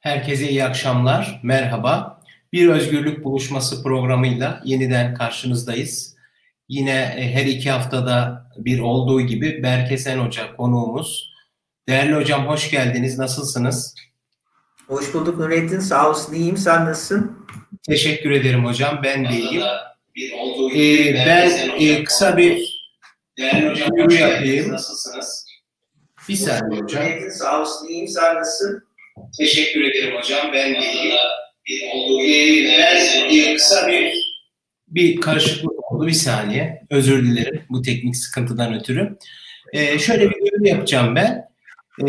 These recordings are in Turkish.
Herkese iyi akşamlar, merhaba. Bir Özgürlük Buluşması programıyla yeniden karşınızdayız. Yine e, her iki haftada bir olduğu gibi Berkesen Hoca konuğumuz. Değerli hocam hoş geldiniz, nasılsınız? Hoş bulduk Nurettin, sağ olsun iyiyim. Sen nasılsın? Teşekkür ederim hocam, ben de iyiyim. Bir olduğu gibi ee, ben e, kısa bir Değerli hocam duyuru yapayım. Nasılsınız? Bir saniye hocam. Nurettin, sağ olsun iyiyim. Sen nasılsın? Teşekkür ederim hocam. Ben e, kısa bir bir karışıklık oldu. Bir saniye. Özür dilerim bu teknik sıkıntıdan ötürü. Ee, şöyle bir duyuru yapacağım ben.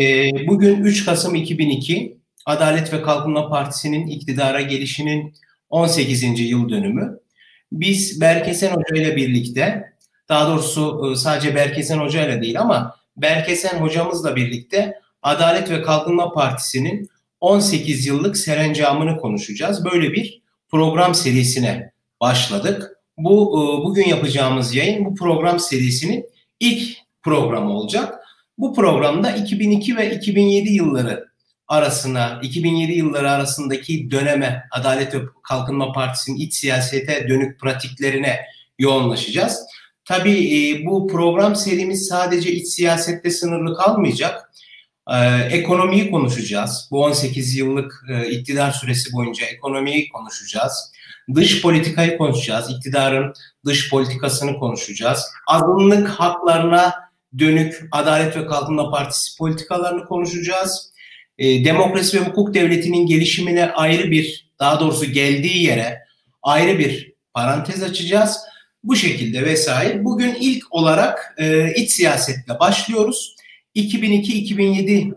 Ee, bugün 3 Kasım 2002 Adalet ve Kalkınma Partisi'nin iktidara gelişinin 18. yıl dönümü. Biz Berkesen Hoca ile birlikte, daha doğrusu e, sadece Berkesen Hoca ile değil ama Berkesen hocamızla birlikte Adalet ve Kalkınma Partisi'nin 18 yıllık serencamını konuşacağız. Böyle bir program serisine başladık. Bu e, bugün yapacağımız yayın bu program serisinin ilk programı olacak. Bu programda 2002 ve 2007 yılları arasına, 2007 yılları arasındaki döneme Adalet ve Kalkınma Partisi'nin iç siyasete dönük pratiklerine yoğunlaşacağız. Tabii e, bu program serimiz sadece iç siyasette sınırlı kalmayacak. Ee, ekonomiyi konuşacağız. Bu 18 yıllık e, iktidar süresi boyunca ekonomiyi konuşacağız. Dış politikayı konuşacağız. İktidarın dış politikasını konuşacağız. Azınlık haklarına dönük Adalet ve Kalkınma Partisi politikalarını konuşacağız. E, demokrasi ve hukuk devletinin gelişimine ayrı bir, daha doğrusu geldiği yere ayrı bir parantez açacağız. Bu şekilde vesaire. Bugün ilk olarak e, iç siyasetle başlıyoruz. 2002-2007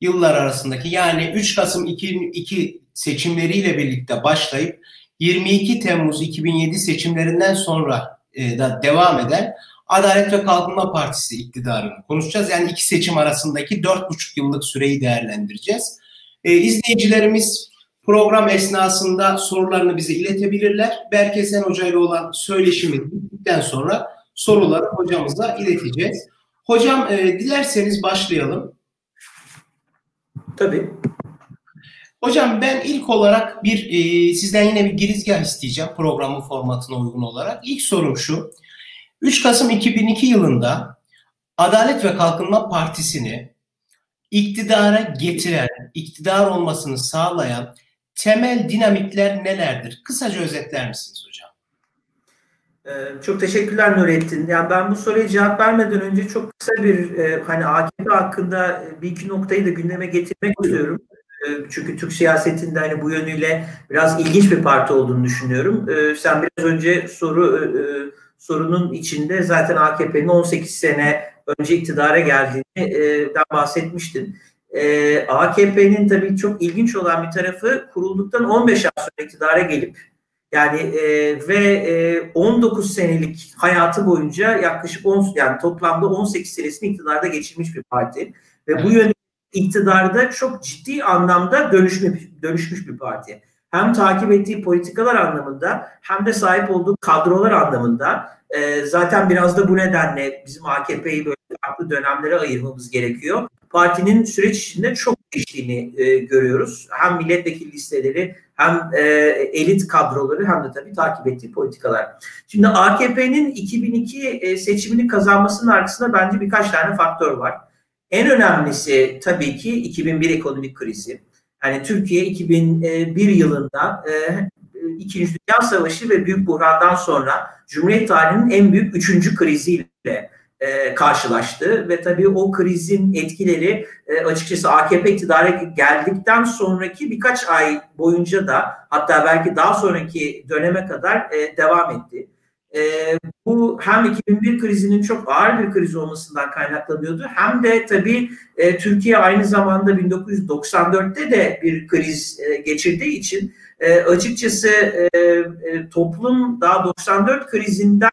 yıllar arasındaki yani 3 Kasım 2002 seçimleriyle birlikte başlayıp 22 Temmuz 2007 seçimlerinden sonra e, da devam eden Adalet ve Kalkınma Partisi iktidarını konuşacağız. Yani iki seçim arasındaki 4,5 yıllık süreyi değerlendireceğiz. E, izleyicilerimiz program esnasında sorularını bize iletebilirler. Berkesen Hoca ile olan söyleşimi bittikten sonra soruları hocamıza ileteceğiz. Hocam e, dilerseniz başlayalım. Tabii. Hocam ben ilk olarak bir e, sizden yine bir girizgah isteyeceğim programın formatına uygun olarak. İlk sorum şu. 3 Kasım 2002 yılında Adalet ve Kalkınma Partisi'ni iktidara getiren, iktidar olmasını sağlayan temel dinamikler nelerdir? Kısaca özetler misiniz hocam? Ee, çok teşekkürler Nurettin. Yani ben bu soruya cevap vermeden önce çok kısa bir e, hani AKP hakkında bir iki noktayı da gündeme getirmek istiyorum. E, çünkü Türk siyasetinde hani bu yönüyle biraz ilginç bir parti olduğunu düşünüyorum. E, sen biraz önce soru e, sorunun içinde zaten AKP'nin 18 sene önce iktidara geldiğini bahsetmiştin. E, AKP'nin tabii çok ilginç olan bir tarafı kurulduktan 15 ay sonra iktidara gelip yani e, ve e, 19 senelik hayatı boyunca yaklaşık 10 yani toplamda 18 senesini iktidarda geçirmiş bir parti ve evet. bu yönde iktidarda çok ciddi anlamda dönüşmüş, dönüşmüş bir parti. Hem takip ettiği politikalar anlamında hem de sahip olduğu kadrolar anlamında e, zaten biraz da bu nedenle bizim AKP'yi böyle farklı dönemlere ayırmamız gerekiyor. Partinin süreç içinde çok değiştiğini e, görüyoruz. Hem milletvekili listeleri hem e, elit kadroları hem de tabii takip ettiği politikalar. Şimdi AKP'nin 2002 e, seçimini kazanmasının arkasında bence birkaç tane faktör var. En önemlisi tabii ki 2001 ekonomik krizi. Yani Türkiye 2001 yılında e, İkinci Dünya Savaşı ve Büyük Buhran'dan sonra Cumhuriyet tarihinin en büyük üçüncü kriziyle e, karşılaştı ve tabii o krizin etkileri e, açıkçası AKP iktidara geldikten sonraki birkaç ay boyunca da hatta belki daha sonraki döneme kadar e, devam etti. E, bu hem 2001 krizinin çok ağır bir kriz olmasından kaynaklanıyordu hem de tabii e, Türkiye aynı zamanda 1994'te de bir kriz e, geçirdiği için e, açıkçası e, e, toplum daha 94 krizinden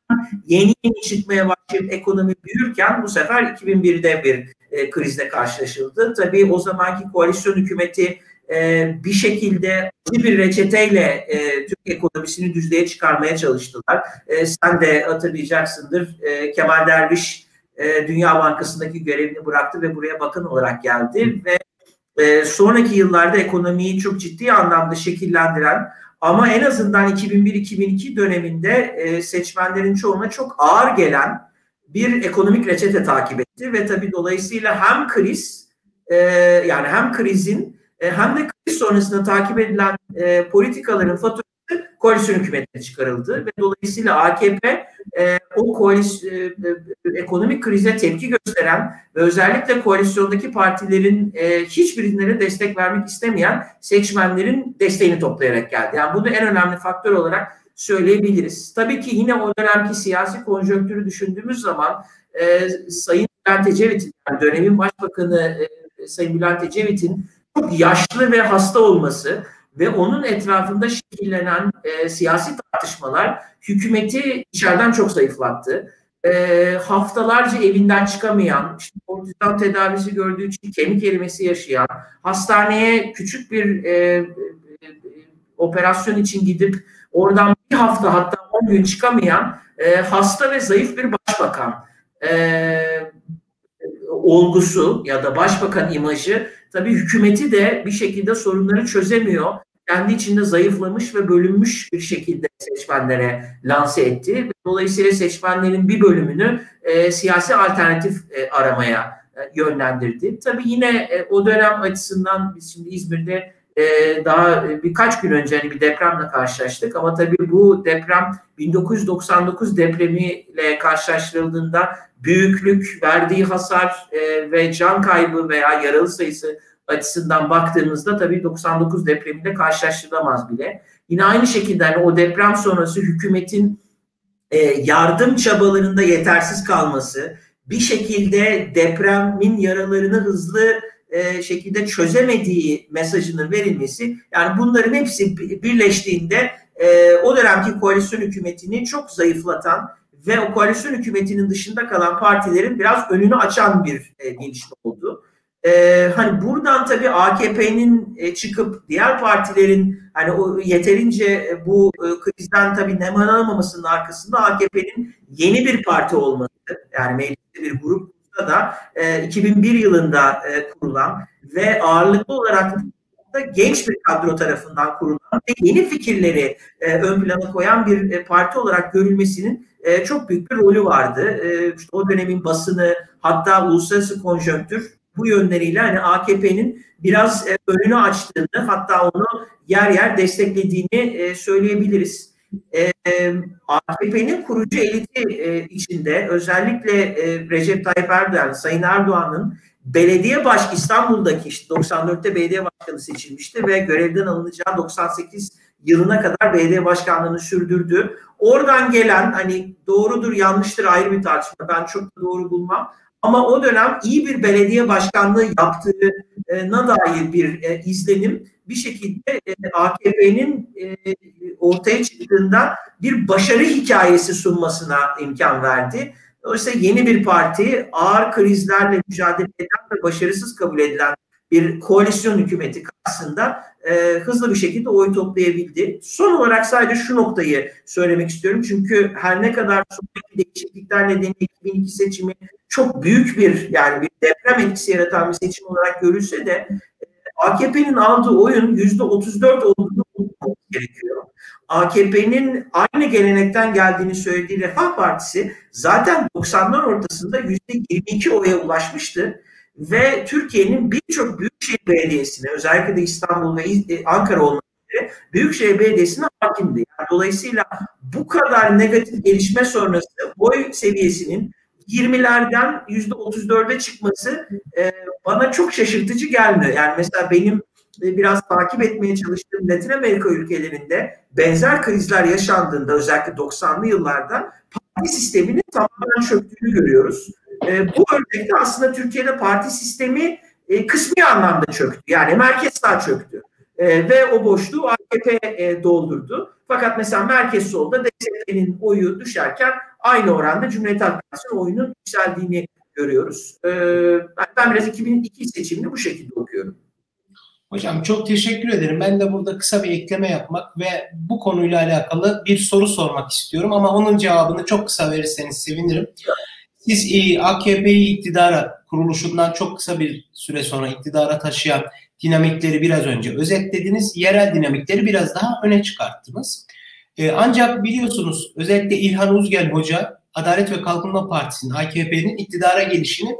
yeni yeni çıkmaya başlayıp ekonomi büyürken bu sefer 2001'de bir e, krizle karşılaşıldı. Tabii o zamanki koalisyon hükümeti e, bir şekilde bir reçeteyle e, Türk ekonomisini düzlüğe çıkarmaya çalıştılar. E, sen de hatırlayacaksındır e, Kemal Derviş e, Dünya Bankası'ndaki görevini bıraktı ve buraya bakan olarak geldi ve e, sonraki yıllarda ekonomiyi çok ciddi anlamda şekillendiren ama en azından 2001-2002 döneminde e, seçmenlerin çoğuna çok ağır gelen bir ekonomik reçete takip etti ve tabii dolayısıyla hem kriz e, yani hem krizin e, hem de kriz sonrasında takip edilen e, politikaların faturası koalisyon hükümetine çıkarıldı ve dolayısıyla AKP e, o koalisyon e, e, ekonomik krize tepki gösteren ve özellikle koalisyondaki partilerin e, hiçbirine destek vermek istemeyen seçmenlerin desteğini toplayarak geldi. Yani bunu en önemli faktör olarak söyleyebiliriz. Tabii ki yine o dönemki siyasi konjonktürü düşündüğümüz zaman e, Sayın Bülent Ecevit'in, yani dönemin başbakanı e, Sayın Bülent Ecevit'in çok yaşlı ve hasta olması ve onun etrafında şekillenen e, siyasi tartışmalar hükümeti içeriden çok zayıflattı. E, haftalarca evinden çıkamayan, işte tedavisi gördüğü için kemik erimesi yaşayan, hastaneye küçük bir e, e, operasyon için gidip oradan bir hafta hatta 10 gün çıkamayan e, hasta ve zayıf bir başbakan e, olgusu ya da başbakan imajı tabii hükümeti de bir şekilde sorunları çözemiyor kendi içinde zayıflamış ve bölünmüş bir şekilde seçmenlere lanse etti. Dolayısıyla seçmenlerin bir bölümünü e, siyasi alternatif e, aramaya e, yönlendirdi. Tabii yine e, o dönem açısından biz şimdi İzmir'de e, daha e, birkaç gün önce hani bir depremle karşılaştık ama tabii bu deprem 1999 depremiyle karşılaştırıldığında büyüklük, verdiği hasar e, ve can kaybı veya yaralı sayısı açısından baktığımızda tabii 99 depremiyle karşılaştırılamaz bile. Yine aynı şekilde hani o deprem sonrası hükümetin e, yardım çabalarında yetersiz kalması, bir şekilde depremin yaralarını hızlı e, şekilde çözemediği mesajının verilmesi, yani bunların hepsi birleştiğinde e, o dönemki koalisyon hükümetini çok zayıflatan ve o koalisyon hükümetinin dışında kalan partilerin biraz önünü açan bir e, gelişme oldu. Ee, hani buradan tabii AKP'nin e, çıkıp diğer partilerin hani o yeterince e, bu e, krizden tabii nemanamamasının arkasında AKP'nin yeni bir parti olması yani mecliste bir grup da e, 2001 yılında e, kurulan ve ağırlıklı olarak da genç bir kadro tarafından kurulan ve yeni fikirleri e, ön plana koyan bir e, parti olarak görülmesinin e, çok büyük bir rolü vardı. E, işte o dönemin basını hatta uluslararası konjonktür bu yönleriyle hani AKP'nin biraz e, önünü açtığını hatta onu yer yer desteklediğini e, söyleyebiliriz. E, AKP'nin kurucu eliti e, içinde özellikle e, Recep Tayyip Erdoğan, Sayın Erdoğan'ın belediye baş İstanbul'daki işte 94'te belediye başkanı seçilmişti ve görevden alınacağı 98 yılına kadar belediye başkanlığını sürdürdü. Oradan gelen hani doğrudur yanlıştır ayrı bir tartışma. Ben çok doğru bulmam. Ama o dönem iyi bir belediye başkanlığı yaptığına dair bir e, izlenim bir şekilde e, AKP'nin e, ortaya çıktığında bir başarı hikayesi sunmasına imkan verdi. Dolayısıyla yeni bir parti ağır krizlerle mücadele eden ve başarısız kabul edilen bir koalisyon hükümeti karşısında e, hızlı bir şekilde oy toplayabildi. Son olarak sadece şu noktayı söylemek istiyorum. Çünkü her ne kadar sonraki değişiklikler nedeniyle 2002 seçimi çok büyük bir yani bir deprem etkisi yaratan bir seçim olarak görülse de e, AKP'nin aldığı oyun yüzde 34 olduğunu unutmamız gerekiyor. AKP'nin aynı gelenekten geldiğini söylediği Refah Partisi zaten 90'lar ortasında yüzde 22 oya ulaşmıştı ve Türkiye'nin birçok büyükşehir belediyesine özellikle de İstanbul ve e, Ankara olmak üzere büyükşehir belediyesine hakimdi. Yani dolayısıyla bu kadar negatif gelişme sonrası oy seviyesinin 20'lerden %34'e çıkması e, bana çok şaşırtıcı gelmiyor. Yani mesela benim e, biraz takip etmeye çalıştığım Latin Amerika ülkelerinde benzer krizler yaşandığında özellikle 90'lı yıllarda parti sisteminin tamamen çöktüğünü görüyoruz. E, bu örnekte aslında Türkiye'de parti sistemi e, kısmi anlamda çöktü. Yani merkez sağ çöktü. E, ve o boşluğu AKP e, doldurdu. Fakat mesela merkez solda DSP'nin oyu düşerken aynı oranda Cumhuriyet Halk Partisi'nin oyunun yükseldiğini görüyoruz. E, ben biraz 2002 seçimini bu şekilde okuyorum. Hocam çok teşekkür ederim. Ben de burada kısa bir ekleme yapmak ve bu konuyla alakalı bir soru sormak istiyorum ama onun cevabını çok kısa verirseniz sevinirim. Siz e, AKP'yi iktidara kuruluşundan çok kısa bir süre sonra iktidara taşıyan dinamikleri biraz önce özetlediniz. Yerel dinamikleri biraz daha öne çıkarttınız. E, ancak biliyorsunuz özellikle İlhan Uzgel Hoca Adalet ve Kalkınma Partisi'nin AKP'nin iktidara gelişini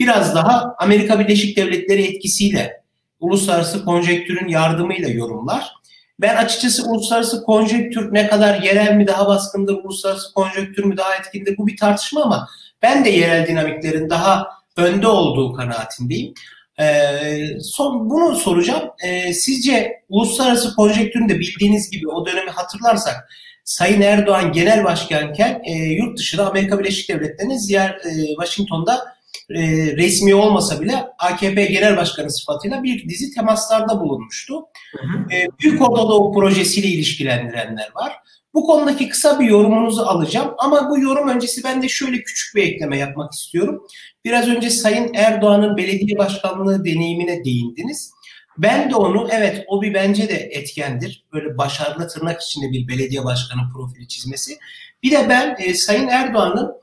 biraz daha Amerika Birleşik Devletleri etkisiyle uluslararası konjektürün yardımıyla yorumlar. Ben açıkçası uluslararası konjektür ne kadar yerel mi daha baskındır, uluslararası konjektür mü daha etkindir bu bir tartışma ama ben de yerel dinamiklerin daha önde olduğu kanaatindeyim. Ee, son bunu soracağım. Ee, sizce uluslararası konjektürün de bildiğiniz gibi o dönemi hatırlarsak Sayın Erdoğan genel başkanken e, yurt dışında Amerika Birleşik Devletleri'ne ziyaret e, Washington'da e, resmi olmasa bile AKP Genel Başkanı sıfatıyla bir dizi temaslarda bulunmuştu. Hı hı. E, Büyük Orta Doğu projesiyle ilişkilendirenler var. Bu konudaki kısa bir yorumunuzu alacağım ama bu yorum öncesi ben de şöyle küçük bir ekleme yapmak istiyorum. Biraz önce Sayın Erdoğan'ın belediye başkanlığı deneyimine değindiniz. Ben de onu evet o bir bence de etkendir. Böyle başarılı tırnak içinde bir belediye başkanı profili çizmesi. Bir de ben e, Sayın Erdoğan'ın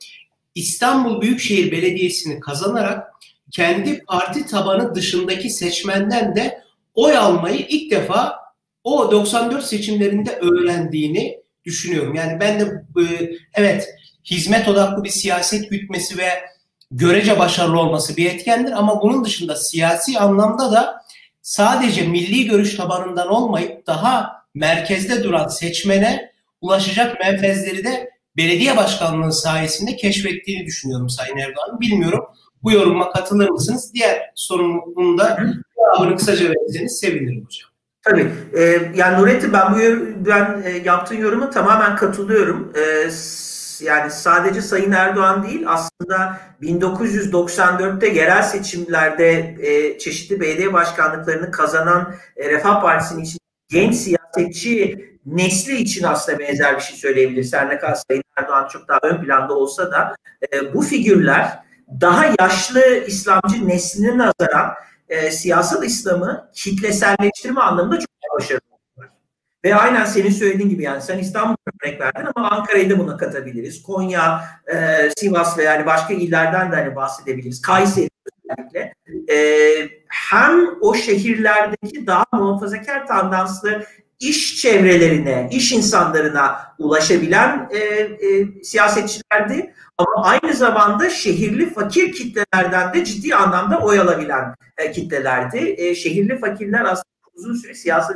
İstanbul Büyükşehir Belediyesi'ni kazanarak kendi parti tabanı dışındaki seçmenden de oy almayı ilk defa o 94 seçimlerinde öğrendiğini düşünüyorum. Yani ben de e, evet hizmet odaklı bir siyaset gütmesi ve görece başarılı olması bir etkendir ama bunun dışında siyasi anlamda da sadece milli görüş tabanından olmayıp daha merkezde duran seçmene ulaşacak menfezleri de belediye başkanlığı sayesinde keşfettiğini düşünüyorum Sayın Erdoğan. Bilmiyorum bu yoruma katılır mısınız? Diğer sorunun da cevabını kısaca verirseniz sevinirim hocam. Tabii. Ee, yani Nurettin ben bu ben e, yaptığın yoruma tamamen katılıyorum. Ee, yani sadece Sayın Erdoğan değil aslında 1994'te yerel seçimlerde e, çeşitli belediye başkanlıklarını kazanan e, Refah Partisi'nin için genç siyasetçi nesli için aslında benzer bir şey söyleyebiliriz. Her ne kadar Sayın Erdoğan çok daha ön planda olsa da e, bu figürler daha yaşlı İslamcı neslinin nazaran e, siyasal İslam'ı kitleselleştirme anlamında çok başarılı ve aynen senin söylediğin gibi yani sen İstanbul örnek verdin ama Ankara'yı da buna katabiliriz. Konya, e, Sivas ve yani başka illerden de hani bahsedebiliriz. Kayseri özellikle. E, hem o şehirlerdeki daha muhafazakar tandanslı iş çevrelerine, iş insanlarına ulaşabilen e, e, siyasetçilerdi. Ama aynı zamanda şehirli fakir kitlelerden de ciddi anlamda oy alabilen e, kitlelerdi. E, şehirli fakirler aslında uzun süre siyasal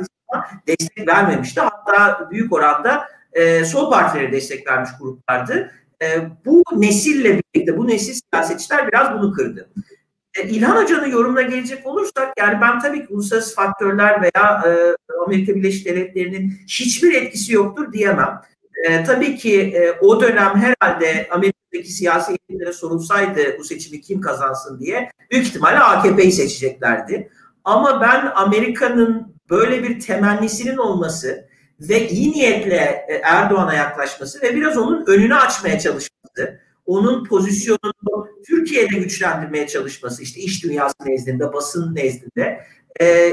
destek vermemişti. Hatta büyük oranda e, sol partilere destek vermiş gruplardı. E, bu nesille birlikte, bu nesil siyasetçiler biraz bunu kırdı. E, İlhan Hoca'nın yorumuna gelecek olursak yani ben tabii ki uluslararası faktörler veya e, Amerika Birleşik Devletleri'nin hiçbir etkisi yoktur diyemem. E, tabii ki e, o dönem herhalde Amerika'daki siyasi elitlere sorulsaydı bu seçimi kim kazansın diye büyük ihtimalle AKP'yi seçeceklerdi. Ama ben Amerika'nın böyle bir temennisinin olması ve iyi niyetle e, Erdoğan'a yaklaşması ve biraz onun önünü açmaya çalışması, onun pozisyonunu Türkiye'de güçlendirmeye çalışması, işte iş dünyası nezdinde, basın nezdinde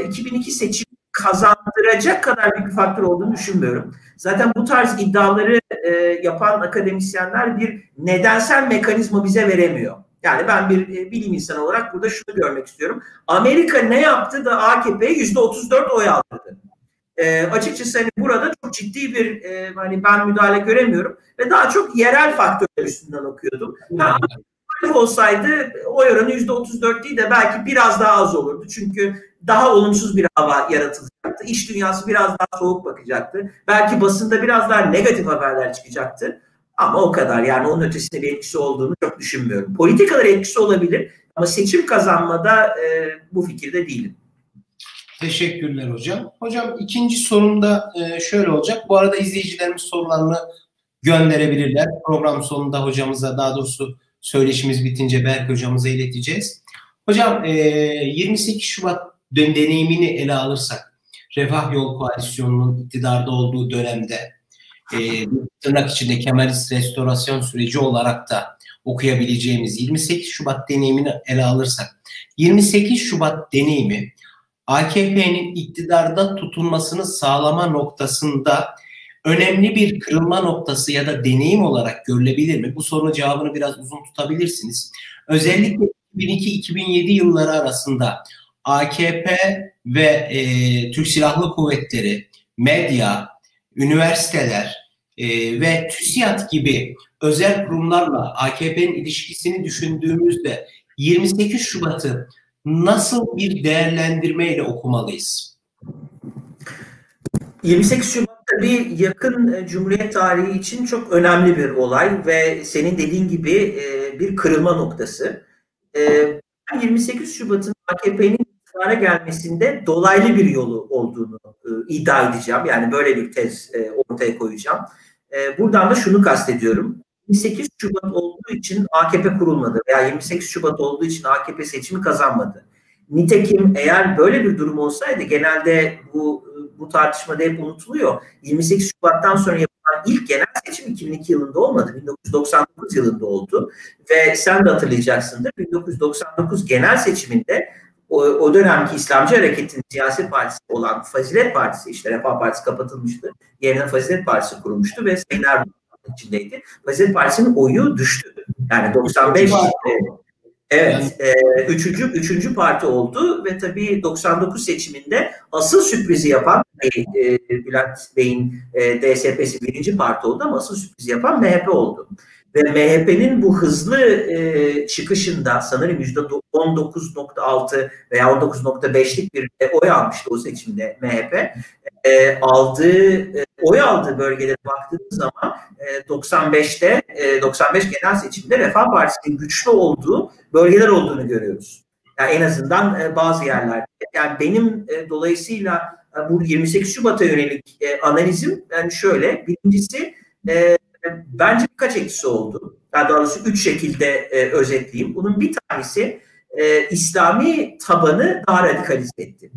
2002 e, seçim kazandıracak kadar büyük bir faktör olduğunu düşünmüyorum. Zaten bu tarz iddiaları e, yapan akademisyenler bir nedensel mekanizma bize veremiyor. Yani ben bir e, bilim insanı olarak burada şunu görmek istiyorum. Amerika ne yaptı da AKP'ye yüzde 34 oy aldırdı. E, açıkçası hani burada çok ciddi bir e, hani ben müdahale göremiyorum ve daha çok yerel faktörler üstünden okuyordum. Ha, olsaydı oy oranı yüzde 34 değil de belki biraz daha az olurdu. Çünkü daha olumsuz bir hava yaratılacaktı. İş dünyası biraz daha soğuk bakacaktı. Belki basında biraz daha negatif haberler çıkacaktı. Ama o kadar yani onun ötesinde bir etkisi olduğunu çok düşünmüyorum. Politikalar etkisi olabilir ama seçim kazanmada e, bu fikirde değilim. Teşekkürler hocam. Hocam ikinci sorum da e, şöyle olacak. Bu arada izleyicilerimiz sorularını gönderebilirler. Program sonunda hocamıza daha doğrusu söyleşimiz bitince Berk hocamıza ileteceğiz. Hocam e, 28 Şubat deneyimini ele alırsak Refah Yol Koalisyonu'nun iktidarda olduğu dönemde e, tırnak içinde Kemalist restorasyon süreci olarak da okuyabileceğimiz 28 Şubat deneyimini ele alırsak 28 Şubat deneyimi AKP'nin iktidarda tutulmasını sağlama noktasında önemli bir kırılma noktası ya da deneyim olarak görülebilir mi? Bu sorunun cevabını biraz uzun tutabilirsiniz. Özellikle 2002-2007 yılları arasında AKP ve e, Türk Silahlı Kuvvetleri, medya, üniversiteler e, ve TÜSİAD gibi özel kurumlarla AKP'nin ilişkisini düşündüğümüzde 28 Şubat'ı nasıl bir değerlendirmeyle okumalıyız? 28 Şubat tabii yakın e, Cumhuriyet tarihi için çok önemli bir olay ve senin dediğin gibi e, bir kırılma noktası. 28 e, Şubat'ın AKP'nin iktidara gelmesinde dolaylı bir yolu olduğunu iddia edeceğim. Yani böyle bir tez ortaya koyacağım. Buradan da şunu kastediyorum. 28 Şubat olduğu için AKP kurulmadı veya 28 Şubat olduğu için AKP seçimi kazanmadı. Nitekim eğer böyle bir durum olsaydı genelde bu bu tartışmada hep unutuluyor. 28 Şubat'tan sonra yapılan ilk genel seçim 2002 yılında olmadı. 1999 yılında oldu. Ve sen de hatırlayacaksındır. 1999 genel seçiminde o, o dönemki İslamcı Hareket'in siyasi partisi olan Fazilet Partisi, işte Refah Partisi kapatılmıştı. Yerine Fazilet Partisi kurulmuştu ve Sayın Erdoğan içindeydi. Fazilet Partisi'nin oyu düştü. Yani 95 Evet, e, üçüncü, üçüncü parti oldu ve tabii 99 seçiminde asıl sürprizi yapan e, Bülent Bey'in e, DSP'si birinci parti oldu ama asıl sürprizi yapan MHP oldu. Ve MHP'nin bu hızlı e, çıkışında sanırım %19.6 veya 19.5'lik bir e, oy almıştı o seçimde MHP. E, aldığı e, oy aldığı bölgelere baktığımız zaman e, 95'te e, 95 genel seçimde Refah Partisi'nin güçlü olduğu bölgeler olduğunu görüyoruz. Yani en azından e, bazı yerlerde. Yani benim e, dolayısıyla e, bu 28 Şubat'a yönelik e, analizim yani şöyle. Birincisi e, bence birkaç etkisi oldu. Daha doğrusu üç şekilde e, özetleyeyim. Bunun bir tanesi e, İslami tabanı daha radikalize etti.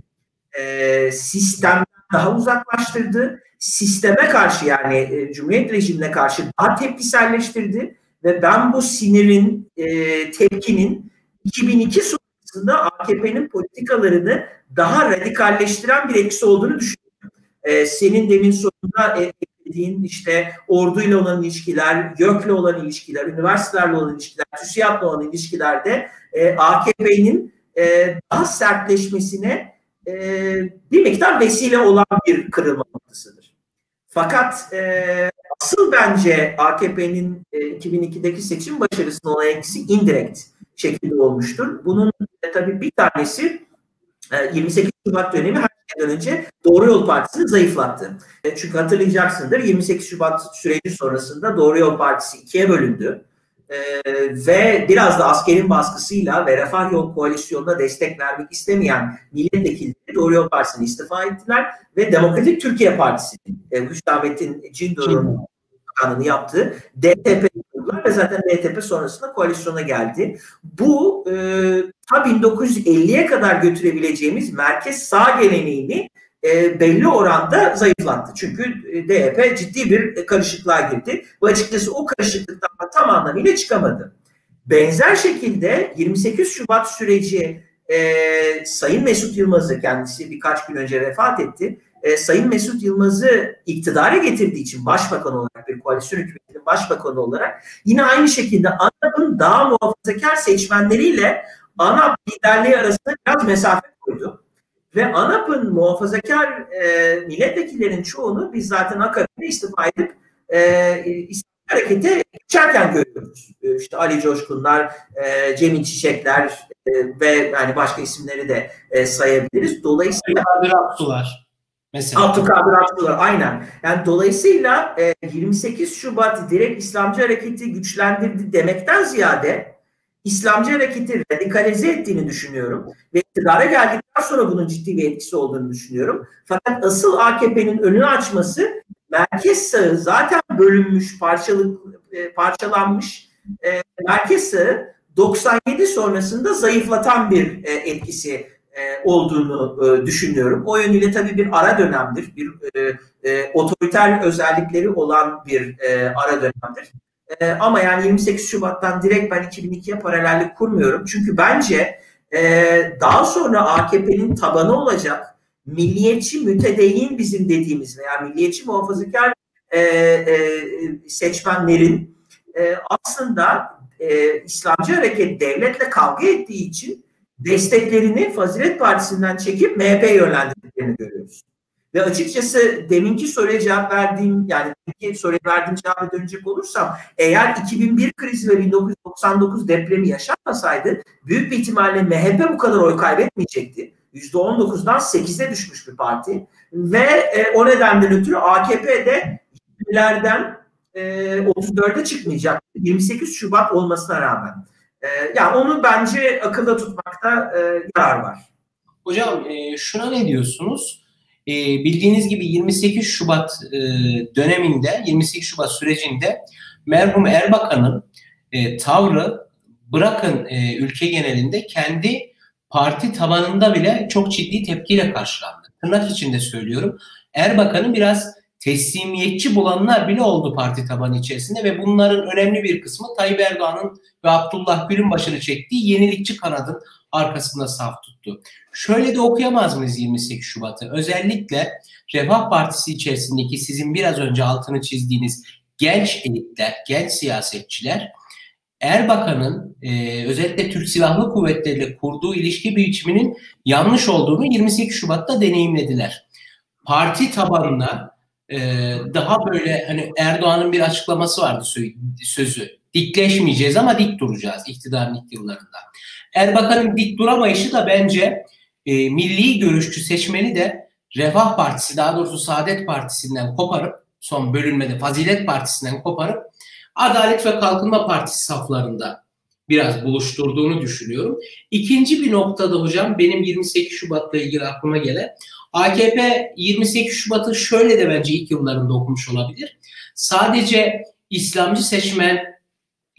E, sistemden daha uzaklaştırdı. Sisteme karşı yani e, Cumhuriyet rejimine karşı daha tepkiselleştirdi. Ve ben bu sinirin, e, tepkinin 2002 sonrasında AKP'nin politikalarını daha radikalleştiren bir etkisi olduğunu düşünüyorum. E, senin demin sonunda e, dediğin işte orduyla olan ilişkiler, YÖK'le olan ilişkiler, üniversitelerle olan ilişkiler, TÜSİAD'la olan ilişkilerde e, AKP'nin e, daha sertleşmesine e, bir miktar vesile olan bir kırılma noktasıdır. Fakat e, asıl bence AKP'nin e, 2002'deki seçim başarısının olan etkisi indirekt şekilde olmuştur. Bunun e, tabii bir tanesi 28 Şubat dönemi her şeyden önce Doğru Yol Partisi'ni zayıflattı. E, çünkü hatırlayacaksındır 28 Şubat süreci sonrasında Doğru Yol Partisi ikiye bölündü. Ee, ve biraz da askerin baskısıyla ve Refah Yol Koalisyonu'na destek vermek istemeyen milletvekilleri Doğru Yol Partisi'ne istifa ettiler ve Demokratik Türkiye Partisi'nin e, Hüsamettin Cindor'un bakanlığını yaptığı DTP ve zaten DTP sonrasında koalisyona geldi. Bu e, ta 1950'ye kadar götürebileceğimiz merkez sağ geleneğini e, belli oranda zayıflattı. Çünkü e, DYP ciddi bir karışıklığa girdi. Bu açıkçası o karışıklıktan tam anlamıyla çıkamadı. Benzer şekilde 28 Şubat süreci e, Sayın Mesut Yılmaz'ı kendisi birkaç gün önce vefat etti. E, Sayın Mesut Yılmaz'ı iktidara getirdiği için başbakan olarak bir koalisyon hükümetinin başbakanı olarak yine aynı şekilde ANAP'ın daha muhafazakar seçmenleriyle ANAP liderliği arasında biraz mesafe koydu. Ve ANAP'ın muhafazakar e, milletvekillerinin çoğunu biz zaten akabinde istifa edip e, harekete geçerken görüyoruz. E, işte Ali Coşkunlar, e, Cemil Çiçekler e, ve yani başka isimleri de e, sayabiliriz. Dolayısıyla Abdülkadir Aksular. Mesela. Abdülkadir Aksular aynen. Yani dolayısıyla e, 28 Şubat direkt İslamcı hareketi güçlendirdi demekten ziyade İslamcı hareketi radikalize ettiğini düşünüyorum. Ve iktidara geldikten sonra bunun ciddi bir etkisi olduğunu düşünüyorum. Fakat asıl AKP'nin önünü açması merkez sağı zaten bölünmüş, parçalı, e, parçalanmış e, merkez sağı 97 sonrasında zayıflatan bir e, etkisi e, olduğunu e, düşünüyorum. O yönüyle tabii bir ara dönemdir. Bir e, e, otoriter özellikleri olan bir e, ara dönemdir. E, ama yani 28 Şubat'tan direkt ben 2002'ye paralellik kurmuyorum. Çünkü bence e, daha sonra AKP'nin tabanı olacak milliyetçi mütedeyyin bizim dediğimiz veya milliyetçi muhafazakar e, e, seçmenlerin e, aslında e, İslamcı hareket devletle kavga ettiği için desteklerini Fazilet Partisi'nden çekip MHP'ye yönlendirdiklerini görüyoruz. Ve açıkçası deminki soruya cevap verdiğim yani deminki soruya verdiğim cevaba dönecek olursam eğer 2001 krizi ve 1999 depremi yaşanmasaydı büyük bir ihtimalle MHP bu kadar oy kaybetmeyecekti. %19'dan 8'e düşmüş bir parti ve e, o nedenden ötürü AKP'de 20'lerden e, 34'e çıkmayacak. 28 Şubat olmasına rağmen. E, yani onu bence akılda tutmakta e, yarar var. Hocam e, şuna ne diyorsunuz? E, bildiğiniz gibi 28 Şubat e, döneminde, 28 Şubat sürecinde merhum Erbakan'ın e, tavrı bırakın e, ülke genelinde kendi parti tabanında bile çok ciddi tepkiyle karşılandı. Tırnak içinde söylüyorum. Erbakan'ın biraz teslimiyetçi bulanlar bile oldu parti tabanı içerisinde ve bunların önemli bir kısmı Tayyip Erdoğan'ın ve Abdullah Gül'ün başını çektiği yenilikçi kanadın arkasında saf tuttu. Şöyle de okuyamaz mıyız 28 Şubat'ı? Özellikle Refah Partisi içerisindeki sizin biraz önce altını çizdiğiniz genç elitler, genç siyasetçiler Erbakan'ın e, özellikle Türk Silahlı Kuvvetleri ile kurduğu ilişki biçiminin yanlış olduğunu 28 Şubat'ta deneyimlediler. Parti tabanına e, daha böyle hani Erdoğan'ın bir açıklaması vardı sözü. Dikleşmeyeceğiz ama dik duracağız iktidarın ilk yıllarında. Erbakan'ın dik duramayışı da bence e, milli görüşçü seçmeni de Refah Partisi daha doğrusu Saadet Partisi'nden koparıp son bölünmede Fazilet Partisi'nden koparıp Adalet ve Kalkınma Partisi saflarında biraz buluşturduğunu düşünüyorum. İkinci bir noktada hocam benim 28 Şubat'la ilgili aklıma gelen AKP 28 Şubat'ı şöyle de bence ilk yıllarında okumuş olabilir. Sadece İslamcı seçmen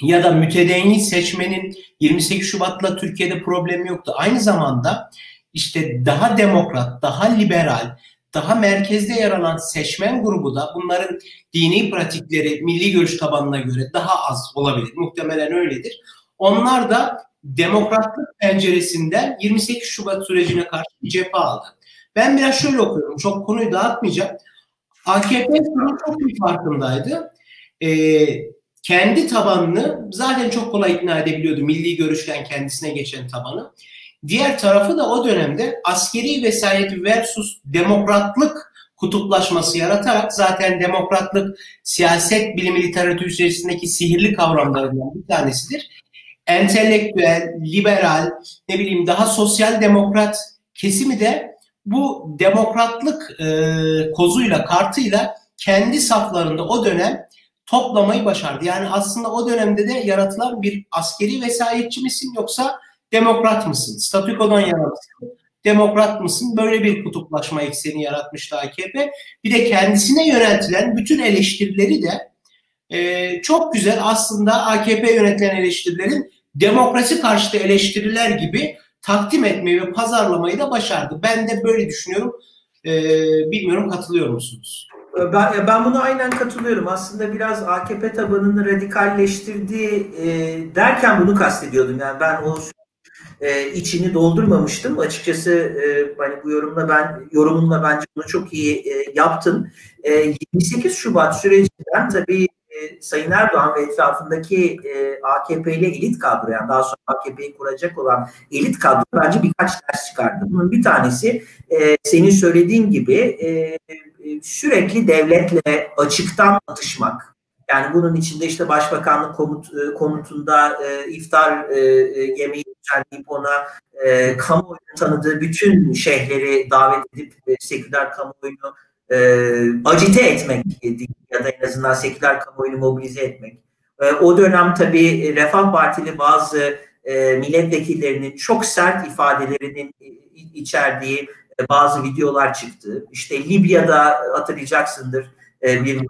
ya da mütedeyyin seçmenin 28 Şubat'la Türkiye'de problemi yoktu. Aynı zamanda işte daha demokrat, daha liberal, daha merkezde yer alan seçmen grubu da bunların dini pratikleri milli görüş tabanına göre daha az olabilir. Muhtemelen öyledir. Onlar da demokratlık penceresinden 28 Şubat sürecine karşı bir cephe aldı. Ben biraz şöyle okuyorum. Çok konuyu dağıtmayacağım. AKP çok bir farkındaydı. Ee, kendi tabanını zaten çok kolay ikna edebiliyordu. Milli görüşten kendisine geçen tabanı. Diğer tarafı da o dönemde askeri vesayet versus demokratlık kutuplaşması yaratarak zaten demokratlık siyaset bilimi literatürü içerisindeki sihirli kavramlarından bir tanesidir. Entelektüel, liberal, ne bileyim daha sosyal demokrat kesimi de bu demokratlık e, kozuyla, kartıyla kendi saflarında o dönem toplamayı başardı. Yani aslında o dönemde de yaratılan bir askeri vesayetçi misin yoksa demokrat mısın? Statükodan yana? Demokrat mısın? Böyle bir kutuplaşma ekseni yaratmıştı AKP. Bir de kendisine yöneltilen bütün eleştirileri de e, çok güzel aslında AKP yönetilen eleştirilerin demokrasi karşıtı eleştiriler gibi takdim etmeyi ve pazarlamayı da başardı. Ben de böyle düşünüyorum. E, bilmiyorum katılıyor musunuz? Ben, ben buna aynen katılıyorum. Aslında biraz AKP tabanını radikalleştirdiği e, derken bunu kastediyordum. Yani ben o e, içini doldurmamıştım. Açıkçası e, hani bu yorumla ben yorumumla bence bunu çok iyi e, yaptın. E, 28 Şubat sürecinden tabii Sayın Erdoğan ve etrafındaki e, AKP'li elit kadro yani daha sonra AKP'yi kuracak olan elit kadro bence birkaç ders çıkardı. Bunun bir tanesi e, senin söylediğin gibi e, e sürekli devletle açıktan atışmak yani bunun içinde işte başbakanlık komut, e, konutunda e, iftar e, e, yemeği düzenleyip ona e, kamuoyunun tanıdığı bütün şeyhleri davet edip e, seküler kamuoyunu e, acite etmek ya da en azından seküler kamuoyunu mobilize etmek. E, o dönem tabii Refah Partili bazı e, milletvekillerinin çok sert ifadelerinin içerdiği e, bazı videolar çıktı. İşte Libya'da hatırlayacaksındır e, bir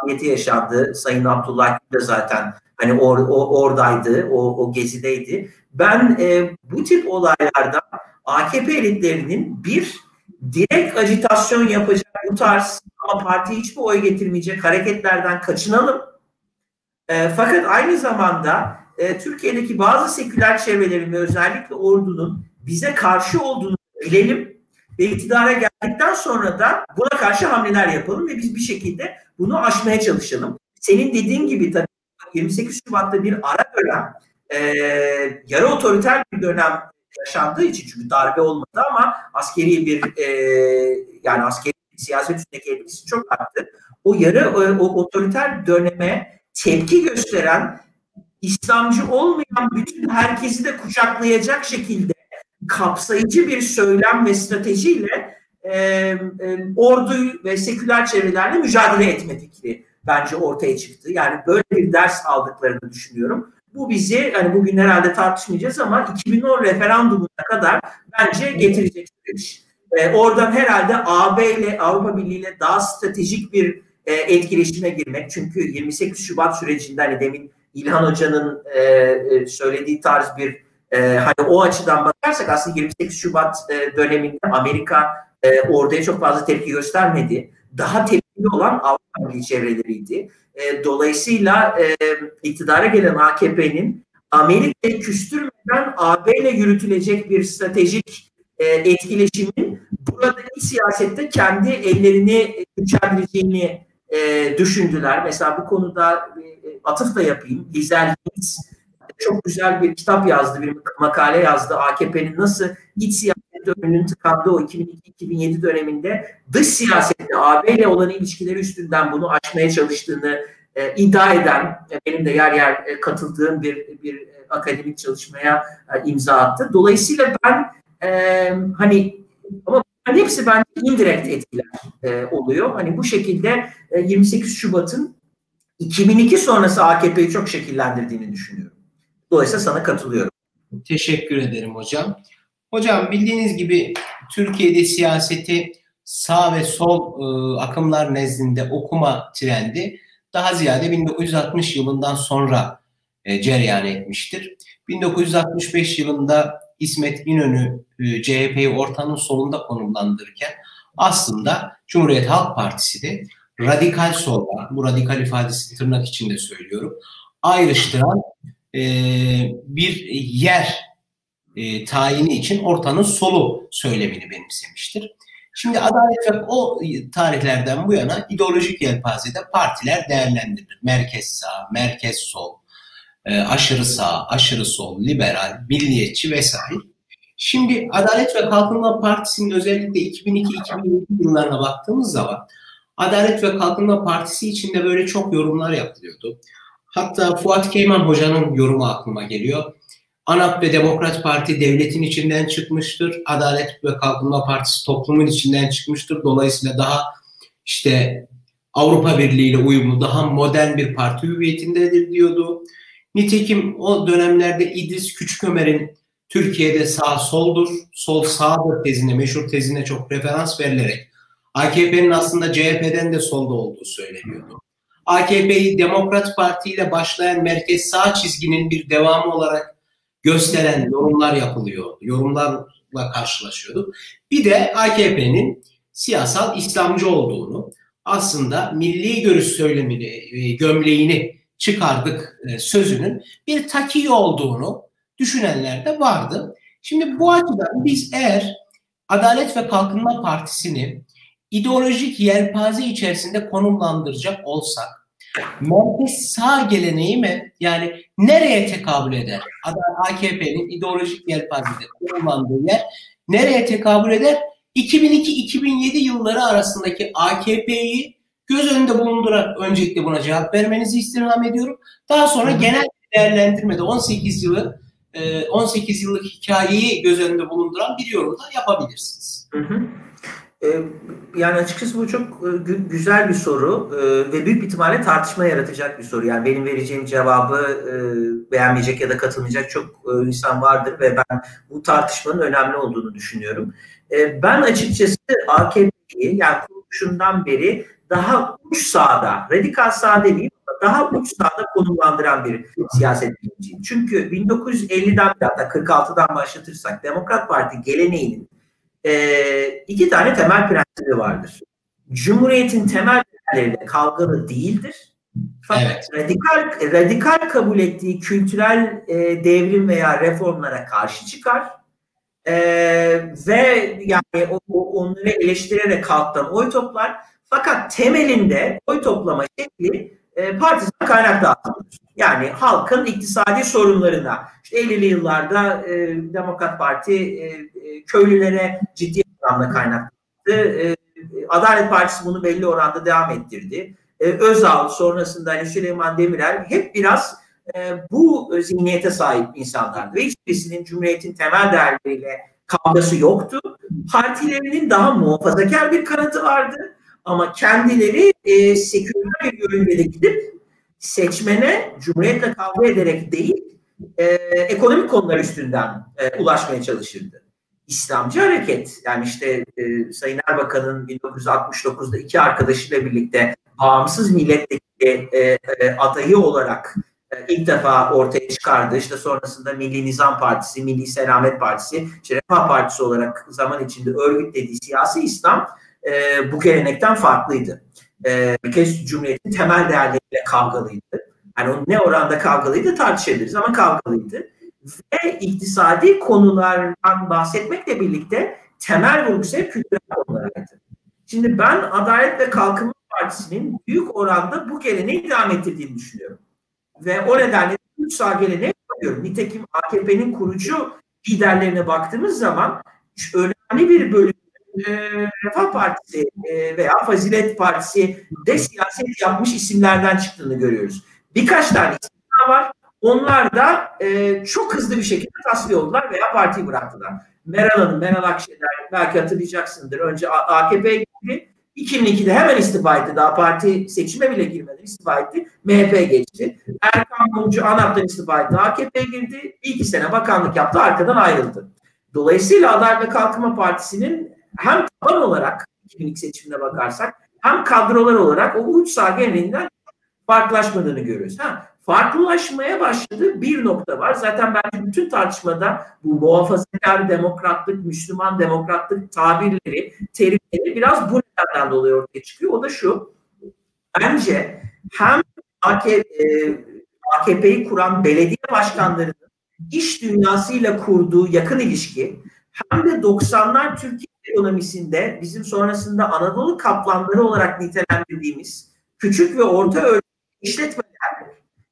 faaliyeti yaşandı. Sayın Abdullah Gül de zaten hani or, o, oradaydı, o, o gezideydi. Ben e, bu tip olaylarda AKP elitlerinin bir direkt ajitasyon yapacak bu tarz ama parti hiçbir oy getirmeyecek hareketlerden kaçınalım. E, fakat aynı zamanda e, Türkiye'deki bazı seküler çevrelerin ve özellikle ordunun bize karşı olduğunu bilelim ve iktidara geldikten sonra da buna karşı hamleler yapalım ve biz bir şekilde bunu aşmaya çalışalım. Senin dediğin gibi tabii 28 Şubat'ta bir ara dönem, e, yarı otoriter bir dönem yaşandığı için çünkü darbe olmadı ama askeri bir e, yani askeri siyaset üstündeki etkisi çok arttı. O yarı e, o, otoriter döneme tepki gösteren İslamcı olmayan bütün herkesi de kucaklayacak şekilde kapsayıcı bir söylem ve stratejiyle e, e, ordu ve seküler çevrelerle mücadele etme fikri bence ortaya çıktı. Yani böyle bir ders aldıklarını düşünüyorum. Bu bizi hani bugün herhalde tartışmayacağız ama 2010 referandumuna kadar bence getirecek iş. E, oradan herhalde AB ile Avrupa Birliği ile daha stratejik bir e, etkileşime girmek. Çünkü 28 Şubat sürecinde hani demin İlhan Hoca'nın e, e, söylediği tarz bir e, hani o açıdan bakarsak aslında 28 Şubat e, döneminde Amerika e, oraya çok fazla tepki göstermedi. Daha tepkili olan Avrupa Birliği çevreleriydi. E, dolayısıyla e, iktidara gelen AKP'nin Amerika'yı küstürmeden AB ile yürütülecek bir stratejik e, etkileşimin burada iç siyasette kendi ellerini güçlendireceğini e, düşündüler. Mesela bu konuda e, atıf da yapayım. Lizel Hitz çok güzel bir kitap yazdı, bir makale yazdı. AKP'nin nasıl iç siyasette önünün tıkandığı o 2002-2007 döneminde dış siyasette AB ile olan ilişkileri üstünden bunu aşmaya çalıştığını e, iddia eden, e, benim de yer yer e, katıldığım bir bir e, akademik çalışmaya e, imza attı. Dolayısıyla ben e, hani ama hepsi bence indirekt etkiler e, oluyor. Hani bu şekilde e, 28 Şubat'ın 2002 sonrası AKP'yi çok şekillendirdiğini düşünüyorum. Dolayısıyla sana katılıyorum. Teşekkür ederim hocam. Hocam bildiğiniz gibi Türkiye'de siyaseti sağ ve sol e, akımlar nezdinde okuma trendi daha ziyade 1960 yılından sonra e, cereyan etmiştir. 1965 yılında İsmet İnönü e, CHP'yi ortanın solunda konumlandırırken aslında Cumhuriyet Halk Partisi de radikal solda, bu radikal ifadesi tırnak içinde söylüyorum, ayrıştıran e, bir yer e, tayini için ortanın solu söylemini benimsemiştir. Şimdi adalet ve o tarihlerden bu yana ideolojik yelpazede partiler değerlendirilir. Merkez sağ, merkez sol, e, aşırı sağ, aşırı sol, liberal, milliyetçi vesaire. Şimdi Adalet ve Kalkınma Partisi'nin özellikle 2002-2007 yıllarına baktığımız zaman Adalet ve Kalkınma Partisi içinde böyle çok yorumlar yapılıyordu. Hatta Fuat Keyman Hoca'nın yorumu aklıma geliyor. ANAP ve Demokrat Parti devletin içinden çıkmıştır. Adalet ve Kalkınma Partisi toplumun içinden çıkmıştır. Dolayısıyla daha işte Avrupa Birliği ile uyumlu, daha modern bir parti hüviyetindedir diyordu. Nitekim o dönemlerde İdris Küçükömer'in Türkiye'de sağ soldur, sol sağdır tezine, meşhur tezine çok referans verilerek AKP'nin aslında CHP'den de solda olduğu söyleniyordu. AKP'yi Demokrat Parti ile başlayan merkez sağ çizginin bir devamı olarak gösteren yorumlar yapılıyor. Yorumlarla karşılaşıyorduk. Bir de AKP'nin siyasal İslamcı olduğunu, aslında milli görüş söylemini, e, gömleğini çıkardık e, sözünün bir taki olduğunu düşünenler de vardı. Şimdi bu açıdan biz eğer Adalet ve Kalkınma Partisi'ni ideolojik yelpaze içerisinde konumlandıracak olsak merkez sağ geleneği mi yani nereye tekabül eder? AKP'nin ideolojik yelpazede konumlandığı yer nereye tekabül eder? 2002-2007 yılları arasındaki AKP'yi göz önünde bulundurarak öncelikle buna cevap vermenizi istirham ediyorum. Daha sonra genel değerlendirmede 18 yılı 18 e, yıllık hikayeyi göz önünde bulunduran bir yorum da yapabilirsiniz. Hı hı. E, yani açıkçası bu çok e, güzel bir soru ve büyük ihtimalle tartışma yaratacak bir soru. Yani benim vereceğim cevabı beğenmeyecek ya da katılmayacak çok insan vardır ve ben bu tartışmanın önemli olduğunu düşünüyorum. Ben açıkçası AKP'yi yani kuruluşundan beri daha uç sağda, radikal sağ demeyeyim daha uç sağda konumlandıran bir siyaset bilimciyim. Çünkü 1950'den hatta 46'dan başlatırsak Demokrat Parti geleneğinin e, iki tane temel prensibi vardır. Cumhuriyetin temel değerlerinde kavgalı değildir. Fakat evet. radikal radikal kabul ettiği kültürel e, devrim veya reformlara karşı çıkar. E, ve yani o, o, onları eleştirerek halktan oy toplar Fakat temelinde oy toplama şekli e, partizan kaynak dağıtımıdır. Yani halkın iktisadi sorunlarına, işte 50'li yıllarda e, Demokrat Parti e, e, köylülere ciddi anlamda kaynak dağıttı. E, Adalet Partisi bunu belli oranda devam ettirdi. E, Özal, sonrasında hani Süleyman Demirel hep biraz e, bu zihniyete sahip insanlardı. Ve hiçbirisinin Cumhuriyet'in temel değerleriyle kavgası yoktu. Partilerinin daha muhafazakar bir kanıtı vardı. Ama kendileri e, seküler bir yönde gidip seçmene Cumhuriyet'le kavga ederek değil, e, ekonomik konular üstünden e, ulaşmaya çalışırdı. İslamcı hareket, yani işte e, Sayın Erbakan'ın 1969'da iki arkadaşıyla birlikte bağımsız milletvekili e, e, adayı olarak e, ilk defa ortaya çıkardı. İşte sonrasında Milli Nizam Partisi, Milli Selamet Partisi, işte Refah Partisi olarak zaman içinde örgütlediği siyasi İslam e, bu gelenekten farklıydı. E, bir kez Cumhuriyet'in temel değerleriyle kavgalıydı. Yani o ne oranda kavgalıydı tartışabiliriz ama kavgalıydı. Ve iktisadi konulardan bahsetmekle birlikte temel vurgusu hep kültürel konularıydı. Şimdi ben Adalet ve Kalkınma Partisi'nin büyük oranda bu geleneği devam ettirdiğini düşünüyorum. Ve o nedenle üç sağ geleneği yapıyorum. Nitekim AKP'nin kurucu liderlerine baktığımız zaman önemli bir bölüm e, Refah Partisi e, veya Fazilet Partisi de siyaset yapmış isimlerden çıktığını görüyoruz. Birkaç tane isim var. Onlar da e, çok hızlı bir şekilde tasfiye oldular veya partiyi bıraktılar. Meral Hanım, Meral Akşener belki hatırlayacaksındır. Önce AKP'ye gitti. 2002'de hemen istifa etti. Daha parti seçime bile girmeden istifa etti. MHP geçti. Erkan Mumcu ANAP'tan istifa etti. AKP'ye girdi. Bir iki sene bakanlık yaptı. Arkadan ayrıldı. Dolayısıyla Adalet ve Kalkınma Partisi'nin hem taban olarak 2002 seçimine bakarsak hem kadrolar olarak o uç sağ genelinden farklılaşmadığını görüyoruz. Ha, farklılaşmaya başladığı bir nokta var. Zaten bence bütün tartışmada bu muhafazakar demokratlık, Müslüman demokratlık tabirleri, terimleri biraz bu nedenden dolayı ortaya çıkıyor. O da şu. Bence hem AKP'yi e, kuran belediye başkanlarının iş dünyasıyla kurduğu yakın ilişki hem de 90'lar Türkiye ekonomisinde bizim sonrasında Anadolu kaplanları olarak nitelendirdiğimiz küçük ve orta ölçekli işletmeler,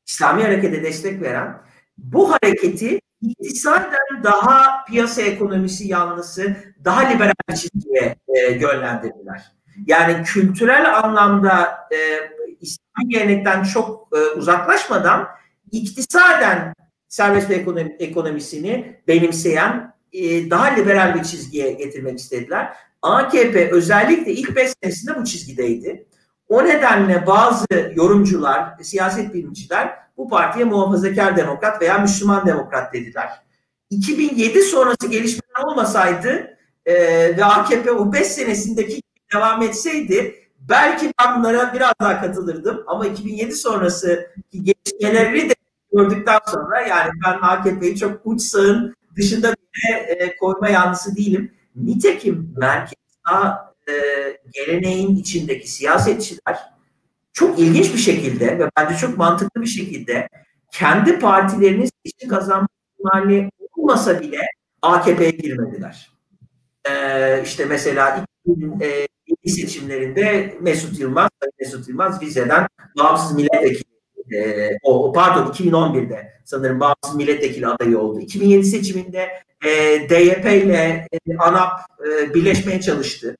İslami harekete destek veren bu hareketi iktisaden daha piyasa ekonomisi yanlısı, daha liberal bir çizgiye e, yönlendirdiler. Yani kültürel anlamda e, İslami gelenekten çok e, uzaklaşmadan iktisaden serbest ekonomi, ekonomisini benimseyen e, daha liberal bir çizgiye getirmek istediler. AKP özellikle ilk 5 senesinde bu çizgideydi. O nedenle bazı yorumcular, siyaset bilimciler bu partiye muhafazakar demokrat veya Müslüman demokrat dediler. 2007 sonrası gelişmeler olmasaydı e, ve AKP o 5 senesindeki devam etseydi belki ben bunlara biraz daha katılırdım. Ama 2007 sonrası gelişmeleri de gördükten sonra yani ben AKP'yi çok uç sağın dışında bir e, koyma yanlısı değilim. Nitekim merkez sağ e, geleneğin içindeki siyasetçiler çok ilginç bir şekilde ve bence çok mantıklı bir şekilde kendi partilerinin seçim kazanma ihtimali olmasa bile AKP'ye girmediler. Ee, işte mesela 2007 e, seçimlerinde Mesut Yılmaz, Mesut Yılmaz vizeden bağımsız milletvekili e, o pardon 2011'de sanırım bağımsız milletvekili adayı oldu. 2007 seçiminde e, DYP ile e, ANAP e, birleşmeye çalıştı.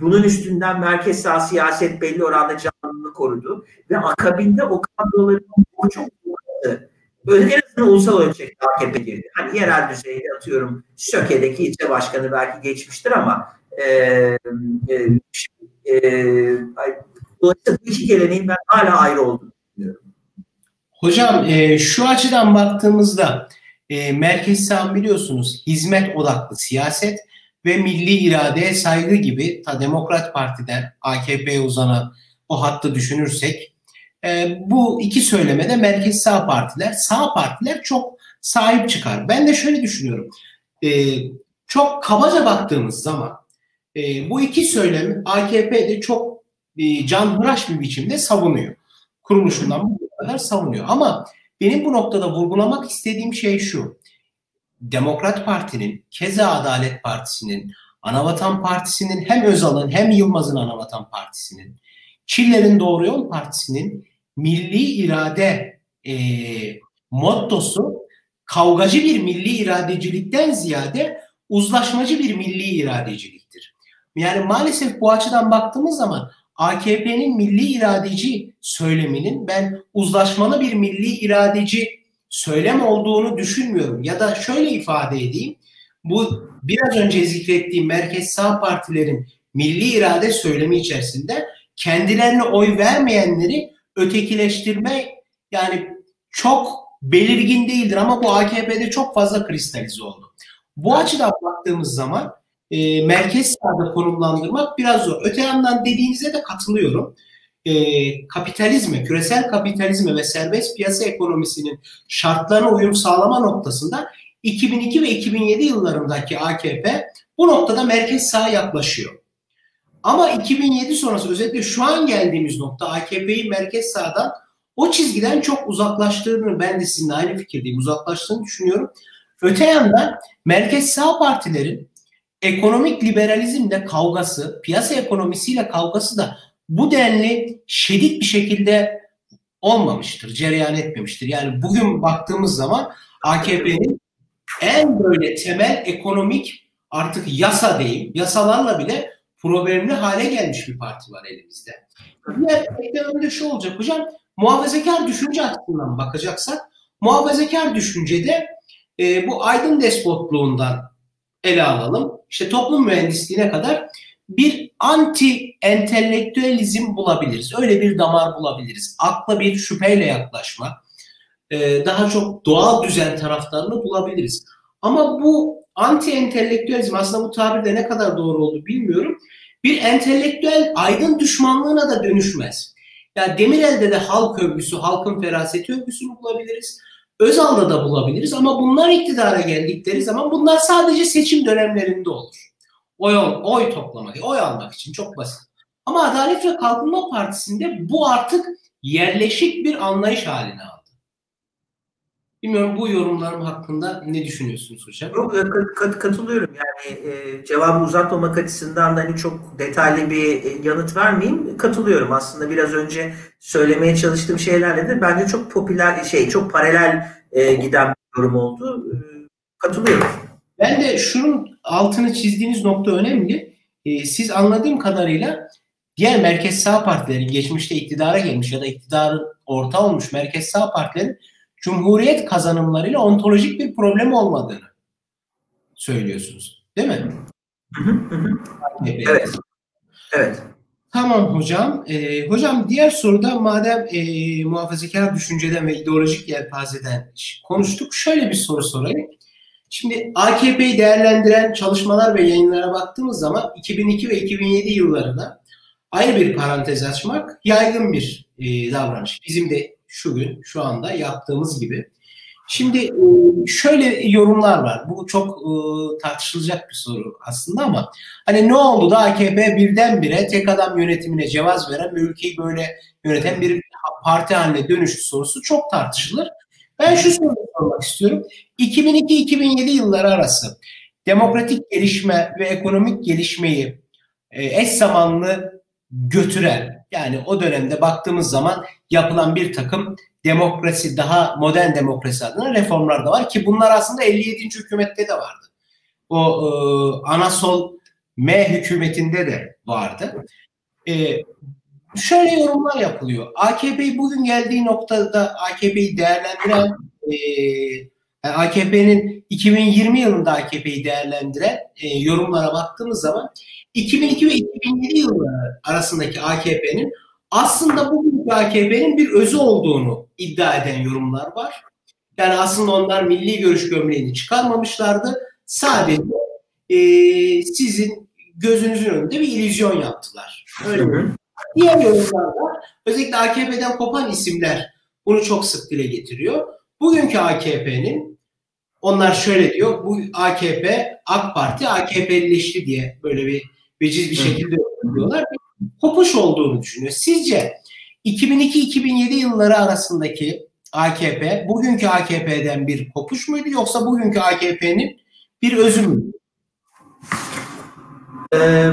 Bunun üstünden merkez sağ siyaset belli oranda canlılığını korudu. Ve akabinde o kadroların çok uzadı. En azından ulusal ölçekte AKP girdi. Hani yerel düzeyde atıyorum Söke'deki ilçe başkanı belki geçmiştir ama e, e, e, bu iki geleneğin ben hala ayrı olduğunu düşünüyorum. Hocam e, şu açıdan baktığımızda e, merkez sağ biliyorsunuz hizmet odaklı siyaset ve milli iradeye saygı gibi ta Demokrat Parti'den AKP'ye uzanan o hattı düşünürsek e, bu iki söylemede merkez sağ partiler, sağ partiler çok sahip çıkar. Ben de şöyle düşünüyorum. E, çok kabaca baktığımız zaman e, bu iki söylemi AKP'de çok e, canhıraş bir biçimde savunuyor. Kuruluşundan kadar savunuyor. Ama benim bu noktada vurgulamak istediğim şey şu. Demokrat Parti'nin, Keza Adalet Partisi'nin, Anavatan Partisi'nin hem Özal'ın hem Yılmaz'ın Anavatan Partisi'nin Çillerin Doğru Yol Partisi'nin milli irade e, mottosu kavgacı bir milli iradecilikten ziyade uzlaşmacı bir milli iradeciliktir. Yani maalesef bu açıdan baktığımız zaman AKP'nin milli iradeci söyleminin ben uzlaşmalı bir milli iradeci söylem olduğunu düşünmüyorum. Ya da şöyle ifade edeyim. Bu biraz önce zikrettiğim merkez sağ partilerin milli irade söylemi içerisinde kendilerine oy vermeyenleri ötekileştirme yani çok belirgin değildir ama bu AKP'de çok fazla kristalize oldu. Bu açıdan baktığımız zaman e, merkez sağda konumlandırmak biraz zor. Öte yandan dediğinize de katılıyorum. E, kapitalizme, küresel kapitalizme ve serbest piyasa ekonomisinin şartlarına uyum sağlama noktasında 2002 ve 2007 yıllarındaki AKP bu noktada merkez sağa yaklaşıyor. Ama 2007 sonrası özellikle şu an geldiğimiz nokta AKP'yi merkez sağdan o çizgiden çok uzaklaştığını ben de sizinle aynı fikirdeyim. Uzaklaştığını düşünüyorum. Öte yandan merkez sağ partilerin ekonomik liberalizmle kavgası, piyasa ekonomisiyle kavgası da bu denli şiddet bir şekilde olmamıştır, cereyan etmemiştir. Yani bugün baktığımız zaman AKP'nin en böyle temel ekonomik artık yasa değil, yasalarla bile problemli hale gelmiş bir parti var elimizde. Diğer eklemde şu olacak hocam, muhafazakar düşünce açısından bakacaksak, muhafazakar düşüncede e, bu aydın despotluğundan ele alalım. İşte toplum mühendisliğine kadar bir anti entelektüelizm bulabiliriz. Öyle bir damar bulabiliriz. Akla bir şüpheyle yaklaşma, e, daha çok doğal düzen taraftarını bulabiliriz. Ama bu anti entelektüelizm aslında bu tabirde ne kadar doğru oldu bilmiyorum. Bir entelektüel aydın düşmanlığına da dönüşmez. Yani Demirel'de de halk övgüsü, halkın feraseti övgüsünü bulabiliriz. Özal'da da bulabiliriz ama bunlar iktidara geldikleri zaman bunlar sadece seçim dönemlerinde olur. Oy, oy toplamak, oy almak için çok basit. Ama Adalet ve Kalkınma Partisi'nde bu artık yerleşik bir anlayış haline aldı. Bilmiyorum bu yorumlarım hakkında ne düşünüyorsunuz hocam? Yok, kat, katılıyorum. Yani e, cevabı uzatmamak açısından da hani çok detaylı bir e, yanıt vermeyeyim. Katılıyorum. Aslında biraz önce söylemeye çalıştığım şeylerle de bence çok popüler şey, çok paralel e, giden bir yorum oldu. E, katılıyorum. Ben de şunun altını çizdiğiniz nokta önemli. E, siz anladığım kadarıyla diğer merkez sağ partilerin geçmişte iktidara gelmiş ya da iktidarın orta olmuş merkez sağ partilerin Cumhuriyet kazanımlarıyla ontolojik bir problem olmadığını söylüyorsunuz. Değil mi? evet. Evet. Tamam hocam. Ee, hocam diğer soruda madem e, muhafazakar düşünceden ve ideolojik yelpazeden konuştuk. Şöyle bir soru sorayım. Şimdi AKP'yi değerlendiren çalışmalar ve yayınlara baktığımız zaman 2002 ve 2007 yıllarında ayrı bir parantez açmak yaygın bir e, davranış. Bizim de şu gün, şu anda yaptığımız gibi. Şimdi e, şöyle yorumlar var. Bu çok e, tartışılacak bir soru aslında ama hani ne oldu da AKP birdenbire tek adam yönetimine cevaz veren ve ülkeyi böyle yöneten bir parti haline dönüştü sorusu çok tartışılır. Ben şu soruyu sormak istiyorum. 2002-2007 yılları arası demokratik gelişme ve ekonomik gelişmeyi e, eş zamanlı götüren yani o dönemde baktığımız zaman yapılan bir takım demokrasi, daha modern demokrasi adına reformlar da var ki bunlar aslında 57. hükümette de vardı. O e, Anasol M hükümetinde de vardı. E, şöyle yorumlar yapılıyor. AKP bugün geldiği noktada AKP'yi değerlendiren e, AKP'nin 2020 yılında AKP'yi değerlendiren e, yorumlara baktığımız zaman 2002 ve 2007 yılları arasındaki AKP'nin aslında bugünkü AKP'nin bir özü olduğunu iddia eden yorumlar var. Yani aslında onlar milli görüş gömleğini çıkarmamışlardı. Sadece e, sizin gözünüzün önünde bir illüzyon yaptılar. Öyle mi? Diğer yorumlarda özellikle AKP'den kopan isimler bunu çok sık dile getiriyor. Bugünkü AKP'nin onlar şöyle diyor. Bu AKP, AK Parti AKP'lileşti diye böyle bir veciz bir şekilde diyorlar. Kopuş olduğunu düşünüyor. Sizce 2002-2007 yılları arasındaki AKP bugünkü AKP'den bir kopuş muydu yoksa bugünkü AKP'nin bir özü müydü? Ee,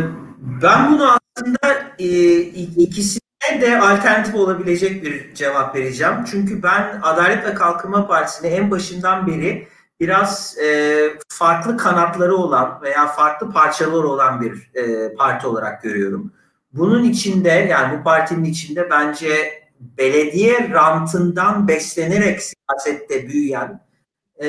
ben bunu aslında e, ikisinden de alternatif olabilecek bir cevap vereceğim. Çünkü ben Adalet ve Kalkınma Partisi'ni en başından beri biraz e, farklı kanatları olan veya farklı parçaları olan bir e, parti olarak görüyorum. Bunun içinde yani bu partinin içinde bence belediye rantından beslenerek siyasette büyüyen e,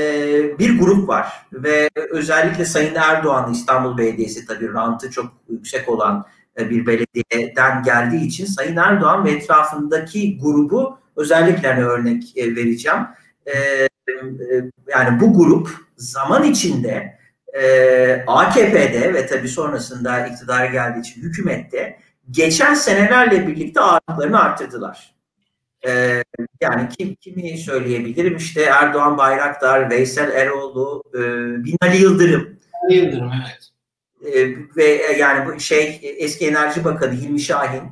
bir grup var ve özellikle Sayın Erdoğan İstanbul Belediyesi tabii rantı çok yüksek olan e, bir belediyeden geldiği için Sayın Erdoğan ve etrafındaki grubu özellikle hani örnek e, vereceğim. E, yani bu grup zaman içinde AKP'de ve tabii sonrasında iktidara geldiği için hükümette geçen senelerle birlikte ağırlıklarını arttırdılar. yani kim, kimi söyleyebilirim? İşte Erdoğan Bayraktar, Veysel Eroğlu, Binali Yıldırım. Yıldırım evet e, ve e, yani bu şey eski Enerji Bakanı Hilmi Şahin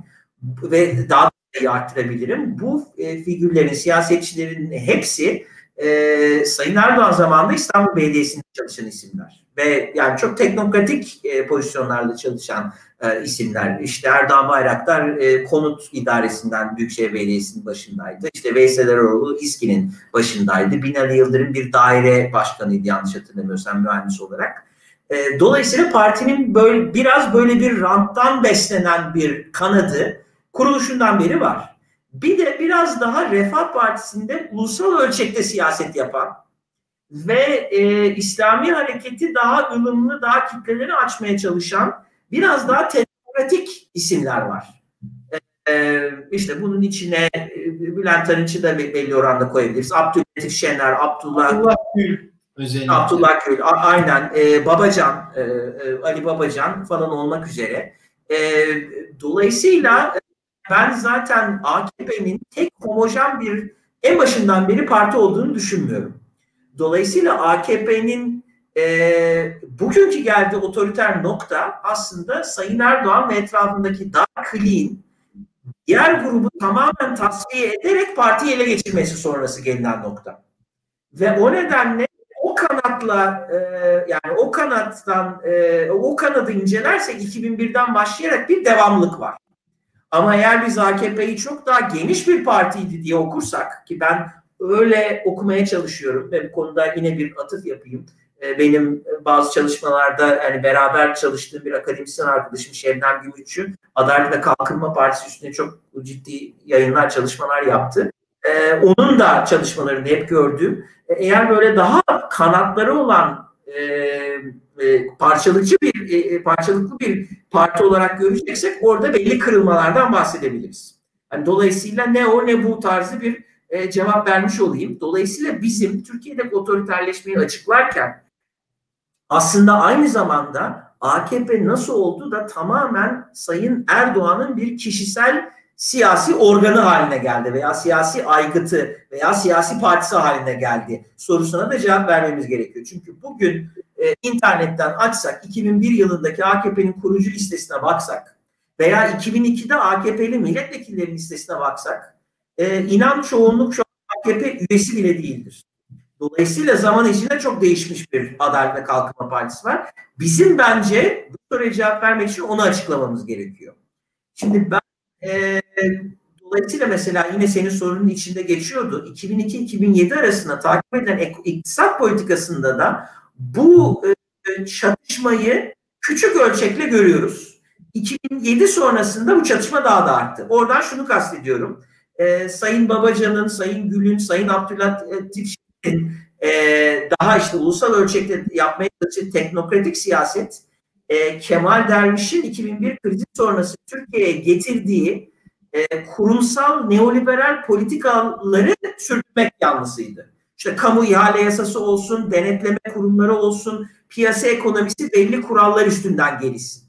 ve daha da arttırabilirim. Bu e, figürlerin, siyasetçilerin hepsi e, Sayın Erdoğan zamanında İstanbul Belediyesi'nde çalışan isimler. Ve yani çok teknokratik e, pozisyonlarda çalışan e, isimler. İşte Erdoğan Bayraktar e, konut idaresinden Büyükşehir Belediyesi'nin başındaydı. İşte Veysel Eroğlu İSKİ'nin başındaydı. Binali Yıldırım bir daire başkanıydı yanlış hatırlamıyorsam mühendis olarak. E, dolayısıyla partinin böyle biraz böyle bir ranttan beslenen bir kanadı kuruluşundan beri var. Bir de biraz daha Refah Partisi'nde ulusal ölçekte siyaset yapan ve e, İslami hareketi daha ılımlı, daha kitleleri açmaya çalışan biraz daha teknokratik isimler var. E, işte bunun içine e, Bülent Arınç'ı da belli oranda koyabiliriz. Abdülhatif Şener, Abdullah, Abdullah Gül, Özellikle. Abdullah Gül, aynen e, Babacan, e, e, Ali Babacan falan olmak üzere. E, dolayısıyla ben zaten AKP'nin tek homojen bir en başından beri parti olduğunu düşünmüyorum. Dolayısıyla AKP'nin e, bugünkü geldiği otoriter nokta aslında Sayın Erdoğan ve etrafındaki daha clean diğer grubu tamamen tasfiye ederek partiyi ele geçirmesi sonrası gelinen nokta. Ve o nedenle o kanatla e, yani o kanattan e, o kanadı incelersek 2001'den başlayarak bir devamlık var. Ama eğer biz AKP'yi çok daha geniş bir partiydi diye okursak ki ben öyle okumaya çalışıyorum ve bu konuda yine bir atıf yapayım. E, benim bazı çalışmalarda yani beraber çalıştığım bir akademisyen arkadaşım Şebnem Gümüşçü Adalet ve Kalkınma Partisi üstüne çok ciddi yayınlar, çalışmalar yaptı. Ee, onun da çalışmalarını hep gördüm. Ee, eğer böyle daha kanatları olan e, e, parçalıcı bir e, parçalıklı bir parti olarak göreceksek orada belli kırılmalardan bahsedebiliriz. Yani dolayısıyla ne o ne bu tarzı bir e, cevap vermiş olayım. Dolayısıyla bizim Türkiye'de otoriterleşmeyi açıklarken aslında aynı zamanda AKP nasıl oldu da tamamen Sayın Erdoğan'ın bir kişisel siyasi organı haline geldi veya siyasi aygıtı veya siyasi partisi haline geldi sorusuna da cevap vermemiz gerekiyor. Çünkü bugün e, internetten açsak 2001 yılındaki AKP'nin kurucu listesine baksak veya 2002'de AKP'li milletvekillerinin listesine baksak e, inan çoğunluk şu AKP üyesi bile değildir. Dolayısıyla zaman içinde çok değişmiş bir Adalet ve Kalkınma Partisi var. Bizim bence bu soruya cevap vermek için onu açıklamamız gerekiyor. Şimdi ben e, dolayısıyla mesela yine senin sorunun içinde geçiyordu. 2002-2007 arasında takip edilen iktisat politikasında da bu e, çatışmayı küçük ölçekle görüyoruz. 2007 sonrasında bu çatışma daha da arttı. Oradan şunu kastediyorum. E, Sayın Babacan'ın, Sayın Gül'ün, Sayın Abdülhatif e, daha işte ulusal ölçekte yapmaya çalıştığı teknokratik siyaset e, Kemal Derviş'in 2001 krizi sonrası Türkiye'ye getirdiği e, kurumsal neoliberal politikaları sürtmek yanlısıydı. İşte kamu ihale yasası olsun, denetleme kurumları olsun, piyasa ekonomisi belli kurallar üstünden gelişsin.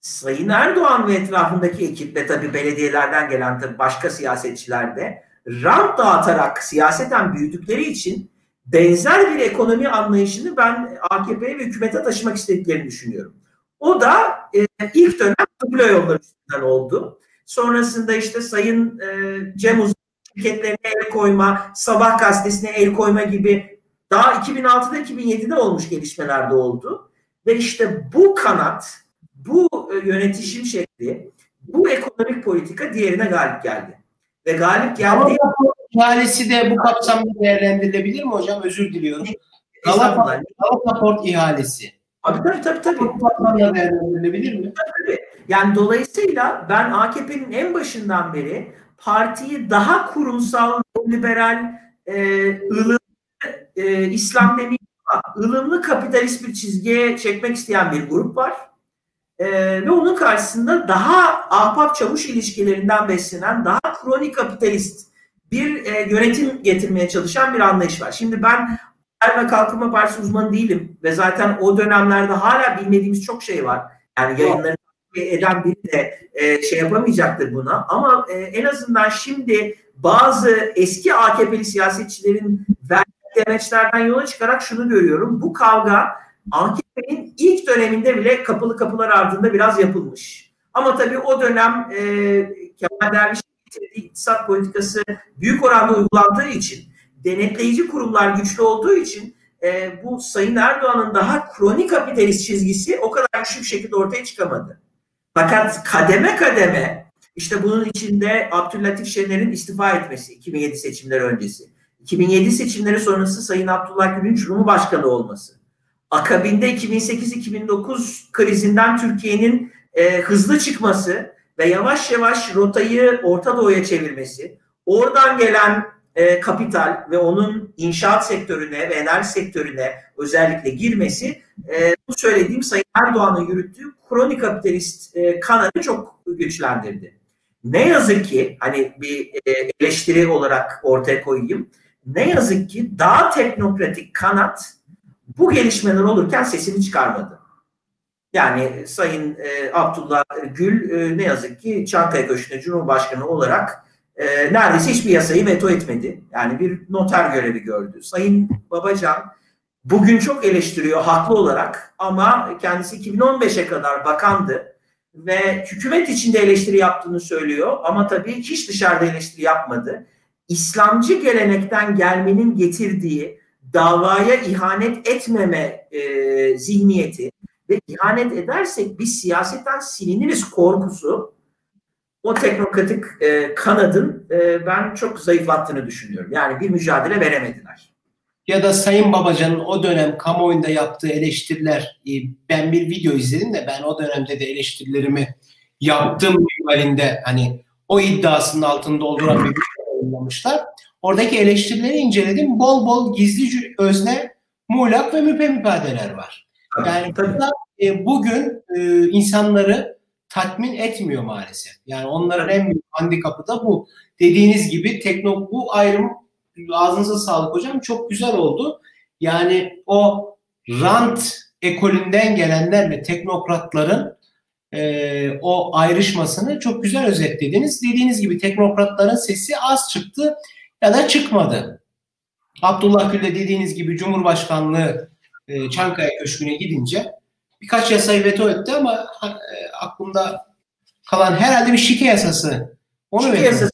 Sayın Erdoğan ve etrafındaki ekip ve tabii belediyelerden gelen tabii başka siyasetçiler de rant dağıtarak siyaseten büyüdükleri için benzer bir ekonomi anlayışını ben AKP'ye ve hükümete taşımak istediklerini düşünüyorum. O da e, ilk dönem tablo yolları üstünden oldu. Sonrasında işte Sayın e, Cem Uzun şirketlerine el koyma, Sabah gazetesine el koyma gibi daha 2006'da 2007'de olmuş gelişmeler de oldu. Ve işte bu kanat, bu e, yönetişim şekli, bu bu ekonomik politika diğerine galip geldi. Ve galip geldi. İhalesi de bu kapsamda değerlendirilebilir mi hocam? Özür diliyorum. Galata, Galata Port ihalesi. Tabii tabii tabii. tabii. Bu kapsamda değerlendirilebilir mi? Tabii. Yani dolayısıyla ben AKP'nin en başından beri partiyi daha kurumsal, liberal, e, ılımlı, e, İslam demeyeyim ılımlı kapitalist bir çizgiye çekmek isteyen bir grup var. E, ve onun karşısında daha ahbap çavuş ilişkilerinden beslenen, daha kronik kapitalist bir e, yönetim getirmeye çalışan bir anlayış var. Şimdi ben Adalet ve Kalkınma Partisi uzmanı değilim ve zaten o dönemlerde hala bilmediğimiz çok şey var. Yani yayınları eden biri de e, şey yapamayacaktır buna. Ama e, en azından şimdi bazı eski AKP'li siyasetçilerin verdiği demeçlerden yola çıkarak şunu görüyorum. Bu kavga AKP'nin ilk döneminde bile kapılı kapılar ardında biraz yapılmış. Ama tabii o dönem e, Kemal Derviş'in getirdiği iktisat politikası büyük oranda uygulandığı için, denetleyici kurumlar güçlü olduğu için e, bu Sayın Erdoğan'ın daha kronik kapitalist çizgisi o kadar güçlü bir şekilde ortaya çıkamadı. Fakat kademe kademe işte bunun içinde Abdülatif Şener'in istifa etmesi 2007 seçimleri öncesi. 2007 seçimleri sonrası Sayın Abdullah Gül'ün Cumhurbaşkanı olması. Akabinde 2008-2009 krizinden Türkiye'nin e, hızlı çıkması ve yavaş yavaş rotayı Orta Doğu'ya çevirmesi. Oradan gelen e, kapital ve onun inşaat sektörüne ve enerji sektörüne özellikle girmesi e, bu söylediğim Sayın Erdoğan'ın yürüttüğü kronik kapitalist e, kanadı çok güçlendirdi. Ne yazık ki hani bir e, eleştiri olarak ortaya koyayım. Ne yazık ki daha teknokratik kanat bu gelişmeler olurken sesini çıkarmadı. Yani Sayın e, Abdullah Gül e, ne yazık ki Çankaya Köşkü'nde Cumhurbaşkanı olarak e, neredeyse hiçbir yasayı veto etmedi. Yani bir noter görevi gördü. Sayın Babacan bugün çok eleştiriyor haklı olarak ama kendisi 2015'e kadar bakandı ve hükümet içinde eleştiri yaptığını söylüyor ama tabii hiç dışarıda eleştiri yapmadı. İslamcı gelenekten gelmenin getirdiği davaya ihanet etmeme e, zihniyeti ve ihanet edersek biz siyasetten siliniriz korkusu o teknokratik e, kanadın e, ben çok zayıflattığını düşünüyorum. Yani bir mücadele veremediler. Ya da Sayın Babacan'ın o dönem kamuoyunda yaptığı eleştiriler, e, ben bir video izledim de ben o dönemde de eleştirilerimi yaptım minvalinde hani o iddiasının altını dolduran bir video yayınlamışlar. Oradaki eleştirileri inceledim. Bol bol gizli özne, muğlak ve müpemipadeler var. Yani burada e, bugün e, insanları tatmin etmiyor maalesef. Yani onların en büyük handikapı da bu. Dediğiniz gibi tekno bu ayrım ağzınıza sağlık hocam çok güzel oldu. Yani o rant ekolünden gelenlerle teknokratların e, o ayrışmasını çok güzel özetlediniz. Dediğiniz gibi teknokratların sesi az çıktı ya da çıkmadı. Abdullah Gül de dediğiniz gibi Cumhurbaşkanlığı e, Çankaya Köşkü'ne gidince birkaç yasayı veto etti ama e, aklımda kalan herhalde bir şike yasası. Onu şike veto. yasası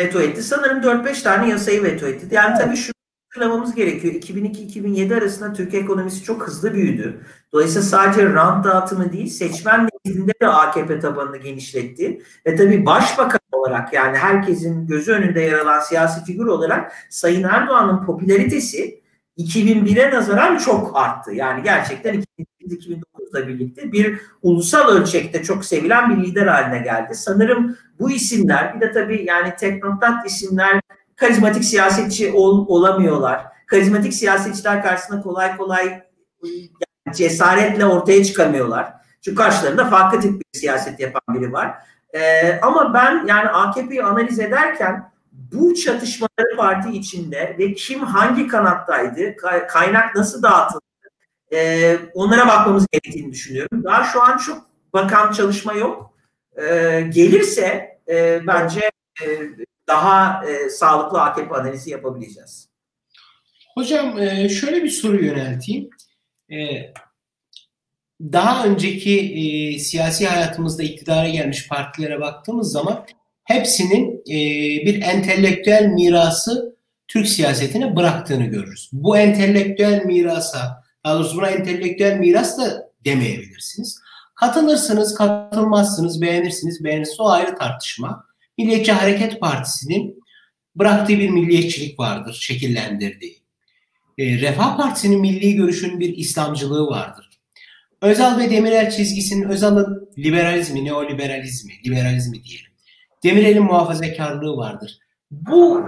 veto etti. Sanırım 4-5 tane yasayı veto etti. Yani tabii şu hatırlamamız gerekiyor. 2002-2007 arasında Türkiye ekonomisi çok hızlı büyüdü. Dolayısıyla sadece rant dağıtımı değil, seçmen nezdinde de AKP tabanını genişletti. Ve tabii başbakan olarak yani herkesin gözü önünde yer alan siyasi figür olarak Sayın Erdoğan'ın popülaritesi 2001'e nazaran çok arttı. Yani gerçekten 2008-2009'la birlikte bir ulusal ölçekte çok sevilen bir lider haline geldi. Sanırım bu isimler bir de tabii yani teknokrat isimler karizmatik siyasetçi ol, olamıyorlar. Karizmatik siyasetçiler karşısında kolay kolay yani cesaretle ortaya çıkamıyorlar. Çünkü karşılarında farklı tip bir siyaset yapan biri var. Ee, ama ben yani AKP'yi analiz ederken bu çatışmaları parti içinde ve kim hangi kanattaydı, kaynak nasıl dağıtıldı, e, onlara bakmamız gerektiğini düşünüyorum. Daha şu an çok bakan çalışma yok. E, gelirse e, bence e, daha e, sağlıklı AKP analizi yapabileceğiz. Hocam e, şöyle bir soru yönelteyim. E, daha önceki e, siyasi hayatımızda iktidara gelmiş partilere baktığımız zaman hepsinin e, bir entelektüel mirası Türk siyasetine bıraktığını görürüz. Bu entelektüel mirasa, daha doğrusu buna entelektüel miras da demeyebilirsiniz. Katılırsınız, katılmazsınız, beğenirsiniz, beğenirsiniz o ayrı tartışma. Milliyetçi Hareket Partisi'nin bıraktığı bir milliyetçilik vardır, şekillendirdiği. E, Refah Partisi'nin milli görüşünün bir İslamcılığı vardır. Özal ve Demirel çizgisinin Özal'ın liberalizmi, neoliberalizmi, liberalizmi diyelim. Demirel'in muhafazakarlığı vardır. Bu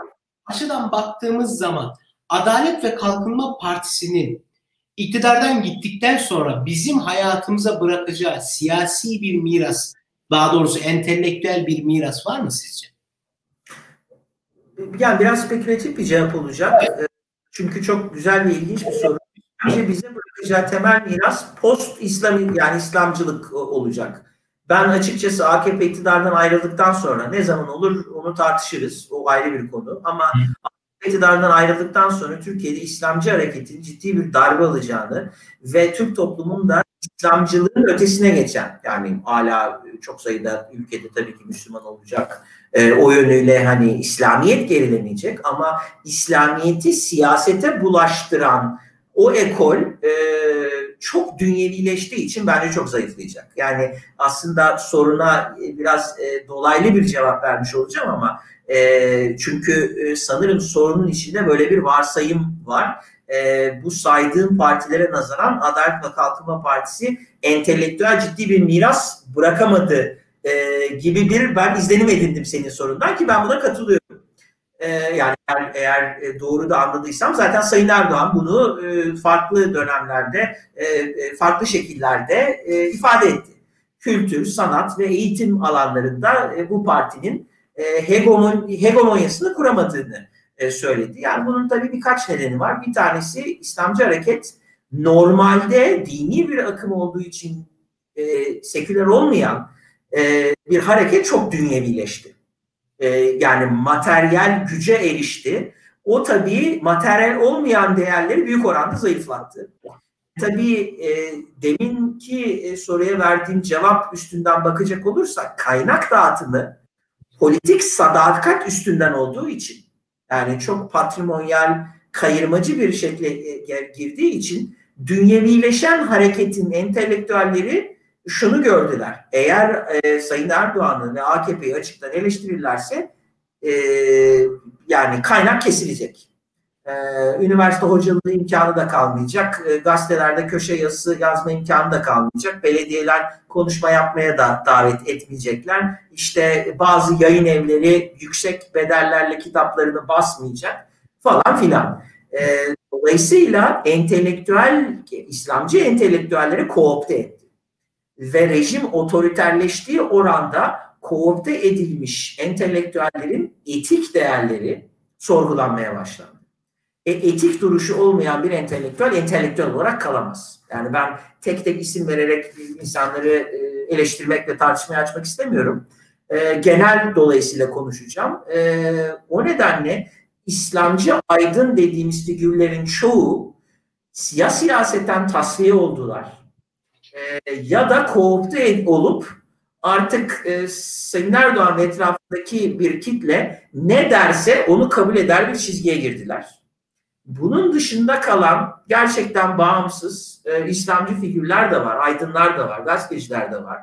açıdan baktığımız zaman Adalet ve Kalkınma Partisi'nin iktidardan gittikten sonra bizim hayatımıza bırakacağı siyasi bir miras, daha doğrusu entelektüel bir miras var mı sizce? Yani biraz spekülatif bir cevap olacak. Evet. Çünkü çok güzel ve ilginç bir soru. Bence bize bırakacağı temel miras post İslam yani İslamcılık olacak. Ben açıkçası AKP iktidardan ayrıldıktan sonra ne zaman olur onu tartışırız. O ayrı bir konu. Ama AKP iktidardan ayrıldıktan sonra Türkiye'de İslamcı hareketin ciddi bir darbe alacağını ve Türk toplumunda İslamcılığın ötesine geçen yani hala çok sayıda ülkede tabii ki Müslüman olacak e, o yönüyle hani İslamiyet gerilemeyecek ama İslamiyeti siyasete bulaştıran o ekol e, çok dünyevileştiği için bence çok zayıflayacak. Yani aslında soruna biraz e, dolaylı bir cevap vermiş olacağım ama e, çünkü e, sanırım sorunun içinde böyle bir varsayım var. E, bu saydığım partilere nazaran Adalet ve Kalkınma Partisi entelektüel ciddi bir miras bırakamadı e, gibi bir ben izlenim edindim senin sorundan ki ben buna katılıyorum. E, yani eğer, eğer e, doğru da anladıysam zaten Sayın Erdoğan bunu e, farklı dönemlerde, e, farklı şekillerde ifade etti. Kültür, sanat ve eğitim alanlarında bu partinin hegemon, hegemonyasını kuramadığını söyledi. Yani bunun tabii birkaç nedeni var. Bir tanesi İslamcı hareket normalde dini bir akım olduğu için seküler olmayan bir hareket çok dünyevileşti. E, yani materyal güce erişti. O tabii materyal olmayan değerleri büyük oranda zayıflattı. Tabii e, deminki e, soruya verdiğim cevap üstünden bakacak olursak kaynak dağıtımı politik sadakat üstünden olduğu için yani çok patrimonyal kayırmacı bir şekilde e, girdiği için dünyevileşen hareketin entelektüelleri şunu gördüler. Eğer e, Sayın Erdoğan'ı ve AKP'yi açıktan eleştirirlerse e, yani kaynak kesilecek. E, üniversite hocalığı imkanı da kalmayacak. E, gazetelerde köşe yazısı yazma imkanı da kalmayacak. Belediyeler konuşma yapmaya da davet etmeyecekler. İşte bazı yayın evleri yüksek bedellerle kitaplarını basmayacak falan filan. E, dolayısıyla entelektüel, İslamcı entelektüelleri koopte etti ve rejim otoriterleştiği oranda koopte edilmiş entelektüellerin etik değerleri sorgulanmaya başlandı. E, etik duruşu olmayan bir entelektüel entelektüel olarak kalamaz. Yani ben tek tek isim vererek insanları e, eleştirmek ve tartışmaya açmak istemiyorum. E, genel dolayısıyla konuşacağım. E, o nedenle İslamcı aydın dediğimiz figürlerin çoğu siyah siyaseten tasfiye oldular e, ya da koopte olup artık e, Sayın Erdoğan etrafındaki bir kitle ne derse onu kabul eder bir çizgiye girdiler. Bunun dışında kalan gerçekten bağımsız e, İslamcı figürler de var, aydınlar da var, gazeteciler de var,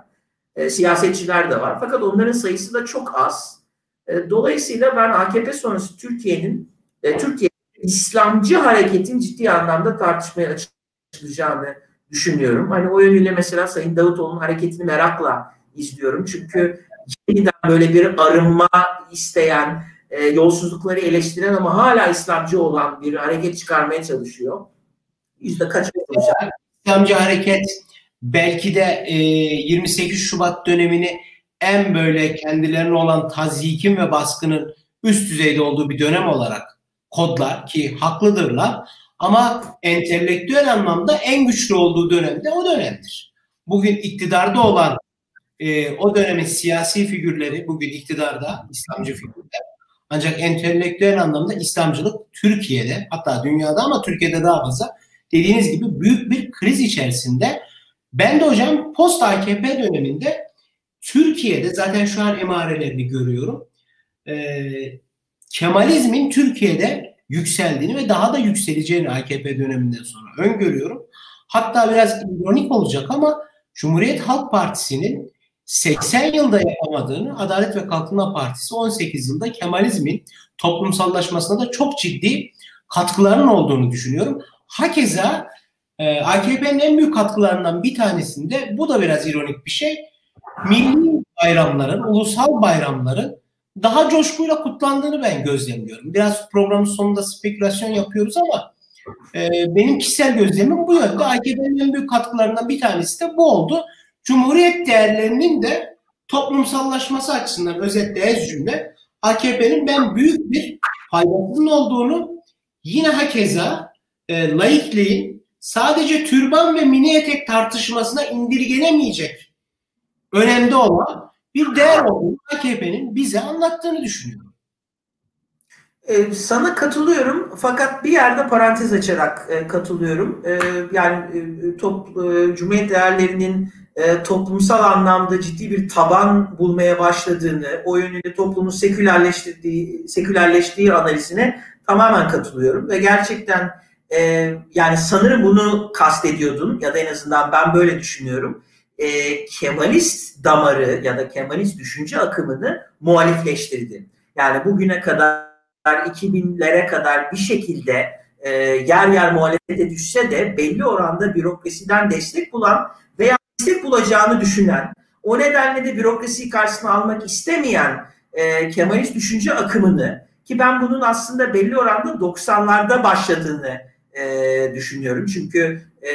e, siyasetçiler de var. Fakat onların sayısı da çok az. E, dolayısıyla ben AKP sonrası Türkiye'nin e, Türkiye İslamcı hareketin ciddi anlamda tartışmaya açılacağını düşünüyorum. Hani o yönüyle mesela Sayın Davutoğlu'nun hareketini merakla izliyorum. Çünkü yeniden böyle bir arınma isteyen, e, yolsuzlukları eleştiren ama hala İslamcı olan bir hareket çıkarmaya çalışıyor. Yüzde kaç? İslamcı hareket belki de e, 28 Şubat dönemini en böyle kendilerine olan tazyikin ve baskının üst düzeyde olduğu bir dönem olarak kodlar ki haklıdırlar. Ama entelektüel anlamda en güçlü olduğu dönemde o dönemdir. Bugün iktidarda olan e, o dönemin siyasi figürleri bugün iktidarda İslamcı figürler. Ancak entelektüel anlamda İslamcılık Türkiye'de hatta dünyada ama Türkiye'de daha fazla dediğiniz gibi büyük bir kriz içerisinde. Ben de hocam post AKP döneminde Türkiye'de zaten şu an emarelerini görüyorum. E, Kemalizmin Türkiye'de yükseldiğini ve daha da yükseleceğini AKP döneminden sonra öngörüyorum. Hatta biraz ironik olacak ama Cumhuriyet Halk Partisi'nin 80 yılda yapamadığını Adalet ve Kalkınma Partisi 18 yılda Kemalizmin toplumsallaşmasına da çok ciddi katkılarının olduğunu düşünüyorum. Hakeza e, AKP'nin en büyük katkılarından bir tanesinde bu da biraz ironik bir şey. Milli bayramların, ulusal bayramların daha coşkuyla kutlandığını ben gözlemliyorum. Biraz programın sonunda spekülasyon yapıyoruz ama e, benim kişisel gözlemim bu yönde. AKP'nin en büyük katkılarından bir tanesi de bu oldu. Cumhuriyet değerlerinin de toplumsallaşması açısından özetle ez cümle AKP'nin ben büyük bir faydasının olduğunu yine hakeza e, laikliğin sadece türban ve mini etek tartışmasına indirgenemeyecek önemli olan bir değer olduğunu AKP'nin bize anlattığını düşünüyorum. Ee, sana katılıyorum fakat bir yerde parantez açarak e, katılıyorum. E, yani e, top, e, Cumhuriyet değerlerinin e, toplumsal anlamda ciddi bir taban bulmaya başladığını, o yönüyle toplumu sekülerleştirdiği, sekülerleştiği analizine tamamen katılıyorum ve gerçekten e, yani sanırım bunu kastediyordun ya da en azından ben böyle düşünüyorum. E, Kemalist damarı ya da Kemalist düşünce akımını muhalifleştirdi. Yani bugüne kadar 2000'lere kadar bir şekilde e, yer yer muhalefete düşse de belli oranda bürokrasiden destek bulan veya destek bulacağını düşünen, o nedenle de bürokrasiyi karşısına almak istemeyen e, Kemalist düşünce akımını ki ben bunun aslında belli oranda 90'larda başladığını e, düşünüyorum. Çünkü e,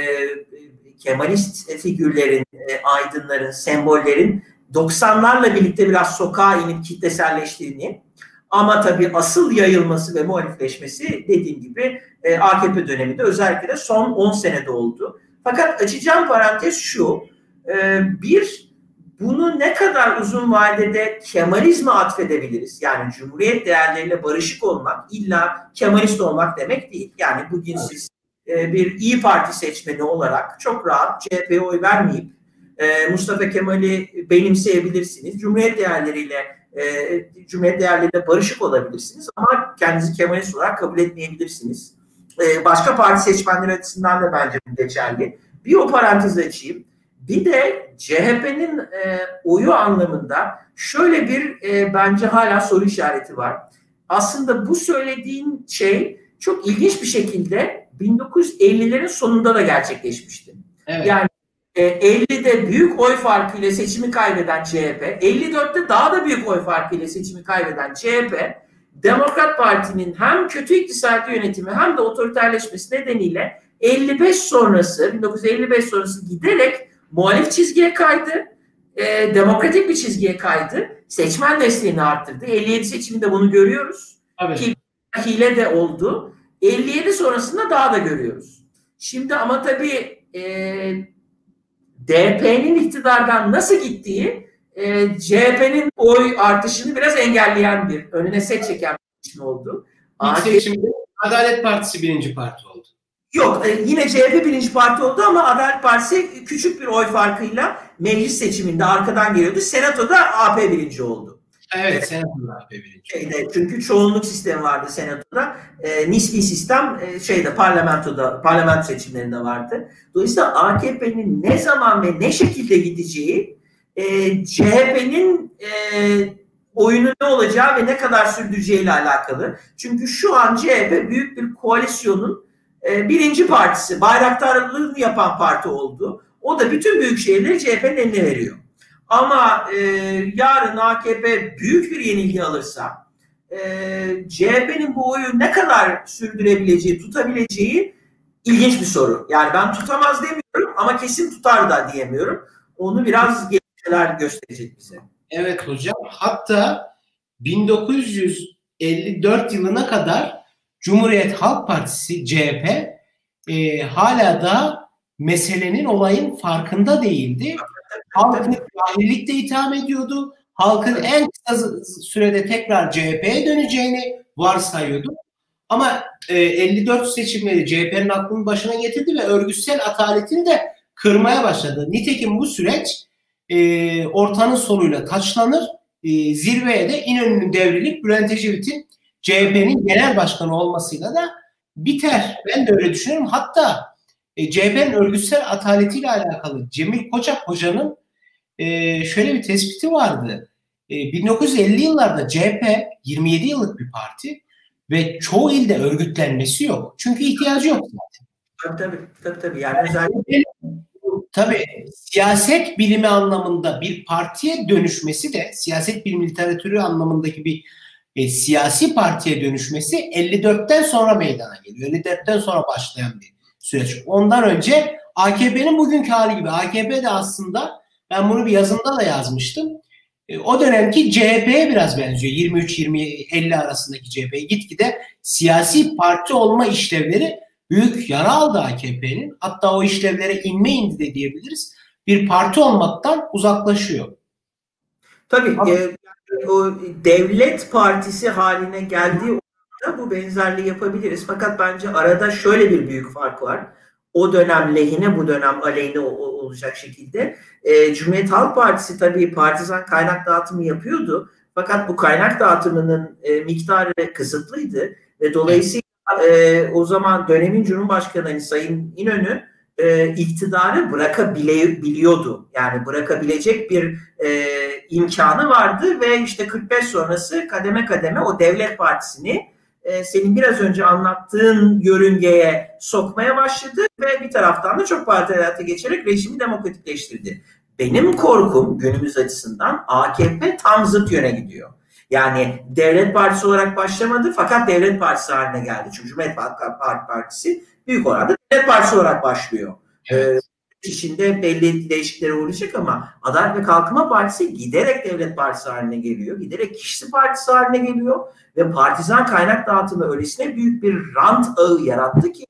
Kemalist figürlerin, e, aydınların, sembollerin 90'larla birlikte biraz sokağa inip kitleselleştiğini ama tabii asıl yayılması ve muhalifleşmesi dediğim gibi e, AKP döneminde özellikle de son 10 senede oldu. Fakat açacağım parantez şu, e, bir bunu ne kadar uzun vadede Kemalizme atfedebiliriz? Yani Cumhuriyet değerleriyle barışık olmak illa Kemalist olmak demek değil. Yani bugün siz e, bir İyi Parti seçmeni olarak çok rahat CHP'ye oy vermeyip e, Mustafa Kemal'i benimseyebilirsiniz. Cumhuriyet değerleriyle e, Cumhuriyet değerleriyle barışık olabilirsiniz ama kendinizi Kemalist olarak kabul etmeyebilirsiniz. E, başka parti seçmenleri açısından da bence bu geçerli. Bir o parantez açayım. Bir de CHP'nin e, oyu anlamında şöyle bir e, bence hala soru işareti var. Aslında bu söylediğin şey çok ilginç bir şekilde 1950'lerin sonunda da gerçekleşmişti. Evet. Yani e, 50'de büyük oy farkıyla seçimi kaybeden CHP, 54'te daha da büyük oy farkıyla seçimi kaybeden CHP, Demokrat Parti'nin hem kötü iktisadi yönetimi hem de otoriterleşmesi nedeniyle 55 sonrası, 1955 sonrası giderek muhalif çizgiye kaydı. E, demokratik bir çizgiye kaydı. Seçmen desteğini arttırdı. 57 seçiminde bunu görüyoruz. Evet. Ki hile de oldu. 57 sonrasında daha da görüyoruz. Şimdi ama tabii e, DP'nin iktidardan nasıl gittiği e, CHP'nin oy artışını biraz engelleyen bir, önüne set çeken bir seçim oldu. İlk seçimde Adalet Partisi birinci parti oldu. Yok e, yine CHP birinci parti oldu ama Adalet Partisi küçük bir oy farkıyla meclis seçiminde arkadan geliyordu. Senato'da AP birinci oldu. Evet, Senato'da. Şeyde, çünkü çoğunluk sistemi vardı Senato'da. E, nispi sistem e, şeyde parlamentoda, parlament seçimlerinde vardı. Dolayısıyla AKP'nin ne zaman ve ne şekilde gideceği e, CHP'nin e, oyunu ne olacağı ve ne kadar sürdüreceğiyle alakalı. Çünkü şu an CHP büyük bir koalisyonun e, birinci partisi, bayraktarlığını yapan parti oldu. O da bütün büyük şehirleri CHP'nin eline veriyor. Ama e, yarın AKP büyük bir yenilgi alırsa e, CHP'nin bu oyu ne kadar sürdürebileceği, tutabileceği ilginç bir soru. Yani ben tutamaz demiyorum ama kesin tutar da diyemiyorum. Onu biraz gelişmeler gösterecek bize. Evet hocam. Hatta 1954 yılına kadar Cumhuriyet Halk Partisi CHP e, hala da meselenin olayın farkında değildi. Halkın cahillikle itham ediyordu. Halkın en kısa sürede tekrar CHP'ye döneceğini varsayıyordu. Ama e, 54 seçimleri CHP'nin aklının başına getirdi ve örgütsel ataletini de kırmaya başladı. Nitekim bu süreç e, ortanın sonuyla taçlanır. E, zirveye de İnönü'nün devrilip Bülent Ecevit'in CHP'nin genel başkanı olmasıyla da biter. Ben de öyle düşünüyorum. Hatta E, CHP'nin örgütsel ataletiyle alakalı Cemil Koçak Hoca'nın e, şöyle bir tespiti vardı. E, 1950 yıllarda CHP 27 yıllık bir parti ve çoğu ilde örgütlenmesi yok. Çünkü ihtiyacı yok zaten. Tabii tabii. tabii, tabii. Yani özellikle Tabii siyaset bilimi anlamında bir partiye dönüşmesi de siyaset bilimi literatürü anlamındaki bir e, siyasi partiye dönüşmesi 54'ten sonra meydana geliyor. 54'ten sonra başlayan bir süreç. Ondan önce AKP'nin bugünkü hali gibi. AKP de aslında ben bunu bir yazımda da yazmıştım. E, o dönemki CHP'ye biraz benziyor. 23-20-50 arasındaki CHP gitgide siyasi parti olma işlevleri büyük yara aldı AKP'nin. Hatta o işlevlere inme indi de diyebiliriz. Bir parti olmaktan uzaklaşıyor. Tabii. Ama, e, o devlet partisi haline geldiği da bu benzerliği yapabiliriz. Fakat bence arada şöyle bir büyük fark var. O dönem lehine bu dönem aleyhine olacak şekilde. E, Cumhuriyet Halk Partisi tabii partizan kaynak dağıtımı yapıyordu. Fakat bu kaynak dağıtımının e, miktarı kısıtlıydı ve dolayısıyla e, o zaman dönemin Cumhurbaşkanı Sayın İnönü e, iktidarı bırakabiliyordu. Yani bırakabilecek bir imkanı vardı ve işte 45 sonrası kademe kademe o devlet partisini e, senin biraz önce anlattığın yörüngeye sokmaya başladı ve bir taraftan da çok parti hayata geçerek rejimi demokratikleştirdi. Benim korkum günümüz açısından AKP tam zıt yöne gidiyor. Yani devlet partisi olarak başlamadı fakat devlet partisi haline geldi. Çünkü Cumhuriyet Halk Partisi büyük oranda devlet partisi olarak başlıyor. Evet. İçinde belli değişikliklere uğrayacak ama Adalet ve Kalkınma Partisi giderek devlet partisi haline geliyor. Giderek kişisi partisi haline geliyor ve partizan kaynak dağıtımı öylesine büyük bir rant ağı yarattı ki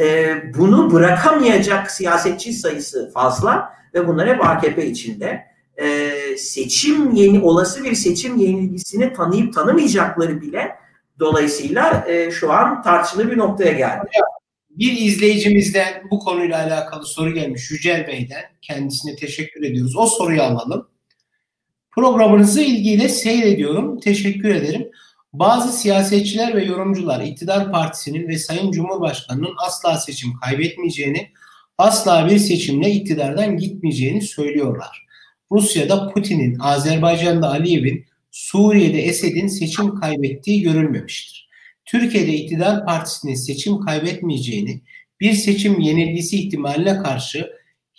e, bunu bırakamayacak siyasetçi sayısı fazla ve bunlar hep AKP içinde e, seçim yeni olası bir seçim yenilgisini tanıyıp tanımayacakları bile dolayısıyla e, şu an tartışılı bir noktaya geldi. Bir izleyicimizden bu konuyla alakalı soru gelmiş Yücel Bey'den. Kendisine teşekkür ediyoruz. O soruyu alalım. Programınızı ilgiyle seyrediyorum. Teşekkür ederim. Bazı siyasetçiler ve yorumcular iktidar partisinin ve Sayın Cumhurbaşkanı'nın asla seçim kaybetmeyeceğini, asla bir seçimle iktidardan gitmeyeceğini söylüyorlar. Rusya'da Putin'in, Azerbaycan'da Aliyev'in, Suriye'de Esed'in seçim kaybettiği görülmemiştir. Türkiye'de iktidar partisinin seçim kaybetmeyeceğini, bir seçim yenilgisi ihtimaline karşı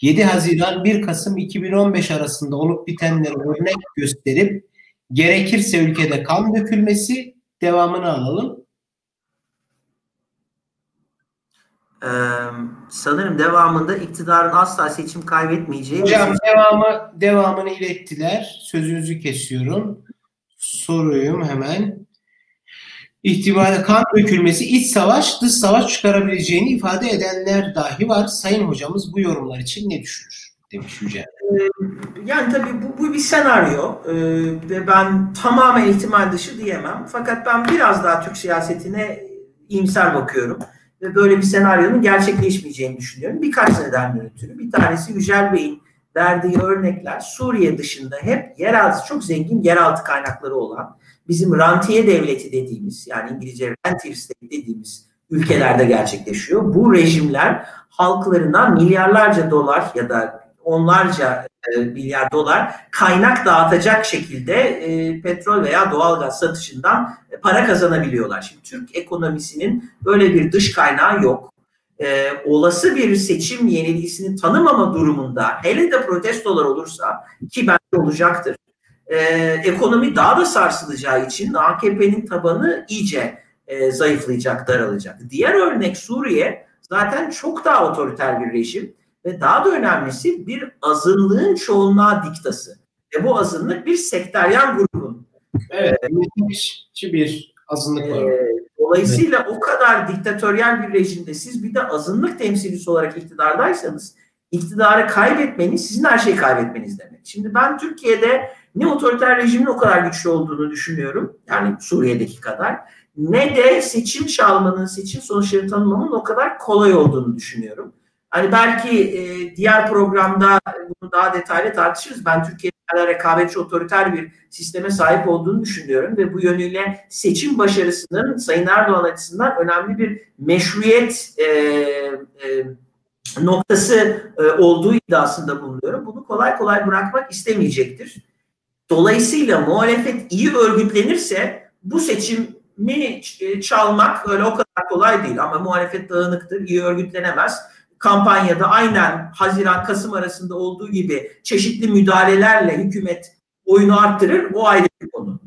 7 Haziran 1 Kasım 2015 arasında olup bitenleri örnek gösterip gerekirse ülkede kan dökülmesi devamını alalım. Ee, sanırım devamında iktidarın asla seçim kaybetmeyeceği. Hocam seçim... devamı devamını ilettiler. Sözünüzü kesiyorum. Soruyum hemen. İhtimali kan dökülmesi, iç savaş, dış savaş çıkarabileceğini ifade edenler dahi var. Sayın hocamız bu yorumlar için ne düşünür? Demiş Yücel. Ee, yani tabii bu, bu bir senaryo ee, ve ben tamamen ihtimal dışı diyemem. Fakat ben biraz daha Türk siyasetine iyimser bakıyorum ve böyle bir senaryonun gerçekleşmeyeceğini düşünüyorum. Birkaç nedenden ötürü. Bir tanesi Yücel Bey'in verdiği örnekler Suriye dışında hep yeraltı çok zengin yeraltı kaynakları olan bizim rantiye devleti dediğimiz yani İngilizce rentier state dediğimiz ülkelerde gerçekleşiyor. Bu rejimler halklarına milyarlarca dolar ya da onlarca e, milyar dolar kaynak dağıtacak şekilde e, petrol veya doğalgaz satışından para kazanabiliyorlar. Şimdi Türk ekonomisinin böyle bir dış kaynağı yok. E, olası bir seçim yenilgisini tanımama durumunda hele de protestolar olursa ki bence olacaktır. E, ekonomi daha da sarsılacağı için AKP'nin tabanı iyice e, zayıflayacak, daralacak. Diğer örnek Suriye zaten çok daha otoriter bir rejim ve daha da önemlisi bir azınlığın çoğunluğa diktası. Ve bu azınlık bir sekteryan grubun. Evet, ee, bir azınlık var. E, dolayısıyla evet. o kadar diktatöryel bir rejimde siz bir de azınlık temsilcisi olarak iktidardaysanız iktidarı kaybetmeniz sizin her şeyi kaybetmeniz demek. Şimdi ben Türkiye'de ne otoriter rejimin o kadar güçlü olduğunu düşünüyorum. Yani Suriye'deki kadar. Ne de seçim çalmanın, seçim sonuçlarını tanımlamanın o kadar kolay olduğunu düşünüyorum. Hani belki e, diğer programda bunu daha detaylı tartışırız. Ben Türkiye'de rekabetçi otoriter bir sisteme sahip olduğunu düşünüyorum ve bu yönüyle seçim başarısının Sayın Erdoğan açısından önemli bir meşruiyet e, e, noktası e, olduğu iddiasında bulunuyorum. Bunu kolay kolay bırakmak istemeyecektir. Dolayısıyla muhalefet iyi örgütlenirse bu seçimi e, çalmak öyle o kadar kolay değil ama muhalefet dağınıktır, iyi örgütlenemez. Kampanyada aynen Haziran-Kasım arasında olduğu gibi çeşitli müdahalelerle hükümet oyunu arttırır. O ayrı bir konu.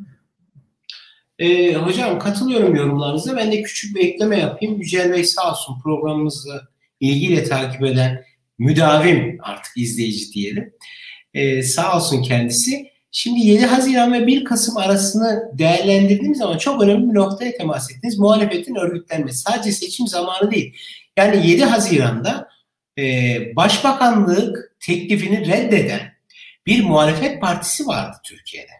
E, hocam katılıyorum yorumlarınıza. Ben de küçük bir ekleme yapayım. Yücel Bey sağ olsun programımızla ilgiyle takip eden müdavim artık izleyici diyelim. E, sağ olsun kendisi. Şimdi 7 Haziran ve 1 Kasım arasını değerlendirdiğimiz zaman çok önemli bir noktaya temas ettiniz. Muhalefetin örgütlenmesi. Sadece seçim zamanı değil. Yani 7 Haziran'da e, Başbakanlık teklifini reddeden bir muhalefet partisi vardı Türkiye'de.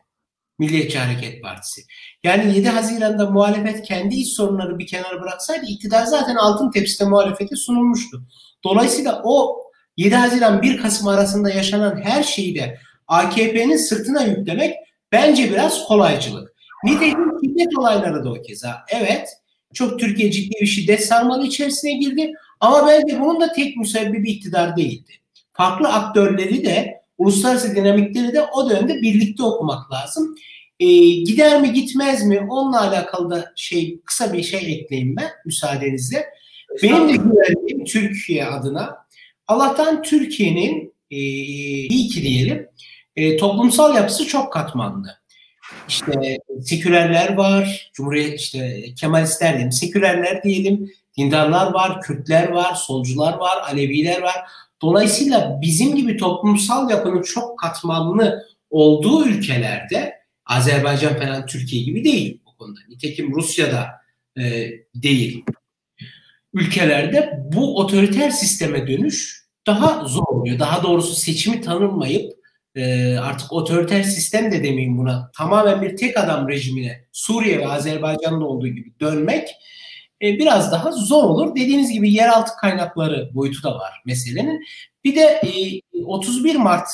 Milliyetçi Hareket Partisi. Yani 7 Haziran'da muhalefet kendi iç sorunları bir kenara bıraksaydı iktidar zaten altın tepside muhalefete sunulmuştu. Dolayısıyla o 7 Haziran 1 Kasım arasında yaşanan her şeyi de AKP'nin sırtına yüklemek bence biraz kolaycılık. Nitekim şiddet olayları da o keza. Evet çok Türkiye ciddi bir şiddet sarmalı içerisine girdi ama bence bunun da tek müsebbibi iktidar değildi. Farklı aktörleri de uluslararası dinamikleri de o dönemde birlikte okumak lazım. E, gider mi gitmez mi onunla alakalı da şey kısa bir şey ekleyeyim ben müsaadenizle. Benim de güvendiğim Türkiye adına Allah'tan Türkiye'nin e, iyi ki diyelim e, toplumsal yapısı çok katmanlı. İşte sekülerler var, Cumhuriyet işte Kemalistler diyelim, sekülerler diyelim, dindarlar var, Kürtler var, solcular var, Aleviler var. Dolayısıyla bizim gibi toplumsal yapının çok katmanlı olduğu ülkelerde Azerbaycan falan Türkiye gibi değil bu konuda. Nitekim Rusya'da e, değil. Ülkelerde bu otoriter sisteme dönüş daha zor oluyor. Daha doğrusu seçimi tanınmayıp e, artık otoriter sistem de demeyeyim buna tamamen bir tek adam rejimine Suriye ve Azerbaycan'da olduğu gibi dönmek e, biraz daha zor olur. Dediğiniz gibi yeraltı kaynakları boyutu da var meselenin. Bir de e, 31 Mart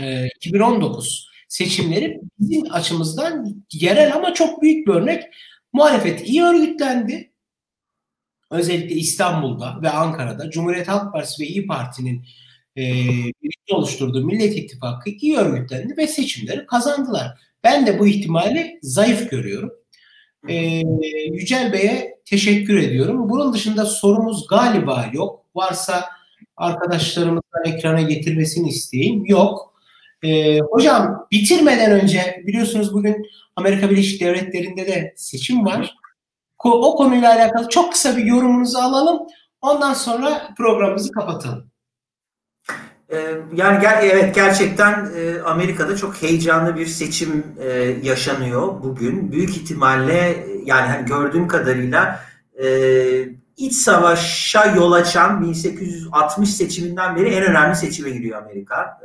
e, 2019 seçimleri bizim açımızdan yerel ama çok büyük bir örnek. Muhalefet iyi örgütlendi. Özellikle İstanbul'da ve Ankara'da Cumhuriyet Halk Partisi ve İyi Parti'nin e, birlikte oluşturduğu Millet İttifakı iyi örgütlendi ve seçimleri kazandılar. Ben de bu ihtimali zayıf görüyorum. E, Yücel Bey'e teşekkür ediyorum. Bunun dışında sorumuz galiba yok. Varsa arkadaşlarımızdan ekrana getirmesini isteyeyim. Yok. E, hocam bitirmeden önce biliyorsunuz bugün Amerika Birleşik Devletleri'nde de seçim var. O konuyla alakalı çok kısa bir yorumunuzu alalım. Ondan sonra programımızı kapatalım. Ee, yani ger evet gerçekten e, Amerika'da çok heyecanlı bir seçim e, yaşanıyor bugün. Büyük ihtimalle yani hani gördüğüm kadarıyla e, iç savaşa yol açan 1860 seçiminden beri en önemli seçime giriyor Amerika.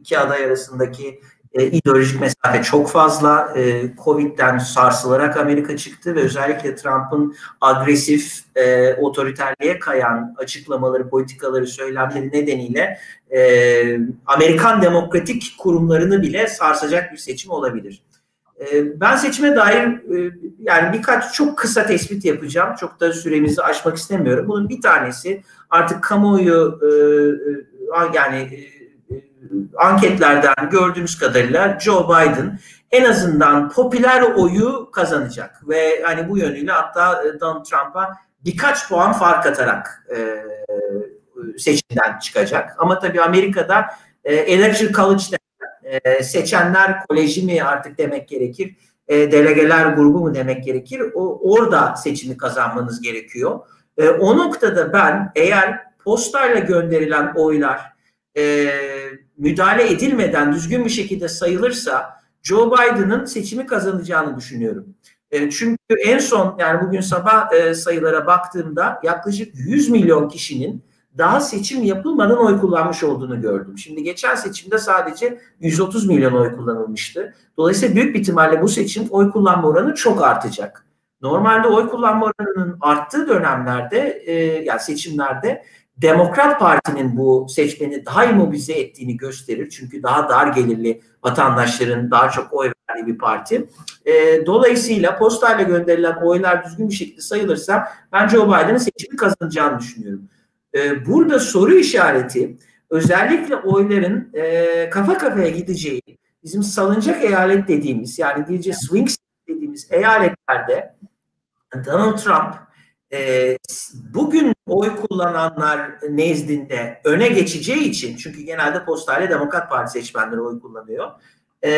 İki aday arasındaki e, ideolojik mesafe çok fazla. E, Covid'den sarsılarak Amerika çıktı ve özellikle Trump'ın agresif, e, otoriterliğe kayan açıklamaları, politikaları, söylemleri nedeniyle e, Amerikan demokratik kurumlarını bile sarsacak bir seçim olabilir. E, ben seçime dair e, yani birkaç çok kısa tespit yapacağım. Çok da süremizi aşmak istemiyorum. Bunun bir tanesi artık kamuoyu e, e yani e, anketlerden gördüğümüz kadarıyla Joe Biden en azından popüler oyu kazanacak ve hani bu yönüyle hatta e, Donald Trump'a birkaç puan fark atarak e, seçimden çıkacak. Ama tabii Amerika'da e, Electoral College e, seçenler koleji mi artık demek gerekir, e, delegeler grubu mu demek gerekir, o, orada seçimi kazanmanız gerekiyor. E, o noktada ben eğer postayla gönderilen oylar e, müdahale edilmeden düzgün bir şekilde sayılırsa Joe Biden'ın seçimi kazanacağını düşünüyorum. E, çünkü en son yani bugün sabah e, sayılara baktığımda yaklaşık 100 milyon kişinin daha seçim yapılmadan oy kullanmış olduğunu gördüm. Şimdi geçen seçimde sadece 130 milyon oy kullanılmıştı. Dolayısıyla büyük bir ihtimalle bu seçim oy kullanma oranı çok artacak. Normalde oy kullanma oranının arttığı dönemlerde e, yani seçimlerde Demokrat Parti'nin bu seçmeni daha immobilize ettiğini gösterir. Çünkü daha dar gelirli vatandaşların daha çok oy verdiği bir parti. E, dolayısıyla postayla gönderilen oylar düzgün bir şekilde sayılırsa ben Joe Biden'ın seçimi kazanacağını düşünüyorum. E, burada soru işareti özellikle oyların e, kafa kafaya gideceği bizim salıncak eyalet dediğimiz yani diyece swing dediğimiz eyaletlerde Donald Trump e, bugün oy kullananlar nezdinde öne geçeceği için çünkü genelde postayla Demokrat Parti seçmenleri oy kullanıyor. E,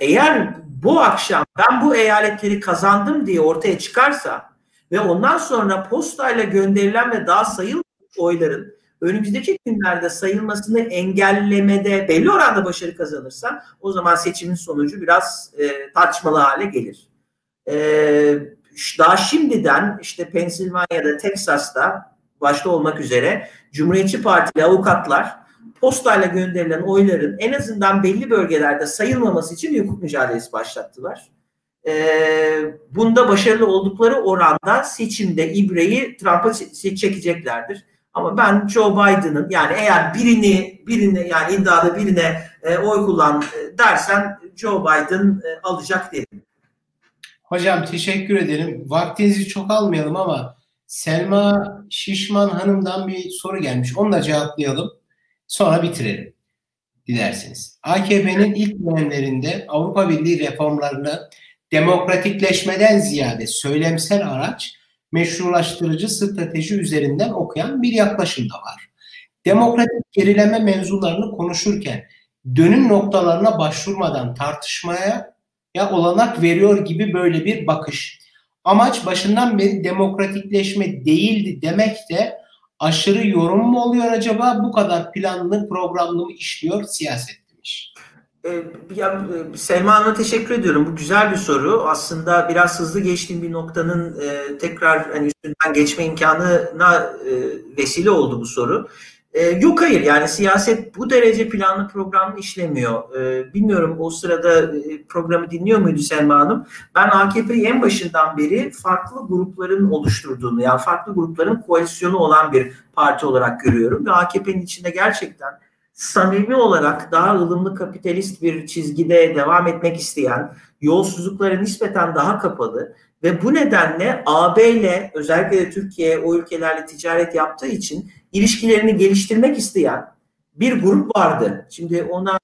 eğer bu akşam ben bu eyaletleri kazandım diye ortaya çıkarsa ve ondan sonra postayla gönderilen ve daha sayılmamış oyların önümüzdeki günlerde sayılmasını engellemede belli oranda başarı kazanırsa o zaman seçimin sonucu biraz e, tartışmalı hale gelir. E, daha şimdiden işte Pensilvanya'da, Teksas'ta başta olmak üzere Cumhuriyetçi Partili avukatlar postayla gönderilen oyların en azından belli bölgelerde sayılmaması için bir hukuk mücadelesi başlattılar. Ee, bunda başarılı oldukları oranda seçimde ibreyi Trump'a çekeceklerdir. Ama ben Joe Biden'ın yani eğer birini birini yani iddiada birine e, oy kullan e, dersen Joe Biden e, alacak derim. Hocam teşekkür ederim. Vaktinizi çok almayalım ama Selma Şişman Hanım'dan bir soru gelmiş. Onu da cevaplayalım. Sonra bitirelim. Dilerseniz. AKP'nin ilk dönemlerinde Avrupa Birliği reformlarını demokratikleşmeden ziyade söylemsel araç meşrulaştırıcı strateji üzerinden okuyan bir yaklaşım da var. Demokratik gerileme mevzularını konuşurken dönüm noktalarına başvurmadan tartışmaya ya olanak veriyor gibi böyle bir bakış. Amaç başından beri demokratikleşme değildi demek de aşırı yorum mu oluyor acaba? Bu kadar planlı, programlı mı işliyor siyaset demiş. Ee, ya, e, Selma Hanım'a teşekkür ediyorum. Bu güzel bir soru. Aslında biraz hızlı geçtiğim bir noktanın e, tekrar hani üstünden geçme imkanına e, vesile oldu bu soru. E, yok hayır yani siyaset bu derece planlı programlı işlemiyor. E, bilmiyorum o sırada e, programı dinliyor muydu Selma Hanım? Ben AKP'yi en başından beri farklı grupların oluşturduğunu yani farklı grupların koalisyonu olan bir parti olarak görüyorum. Ve AKP'nin içinde gerçekten samimi olarak daha ılımlı kapitalist bir çizgide devam etmek isteyen, yolsuzluklara nispeten daha kapalı ve bu nedenle AB ile özellikle de Türkiye o ülkelerle ticaret yaptığı için ilişkilerini geliştirmek isteyen bir grup vardı. Şimdi ona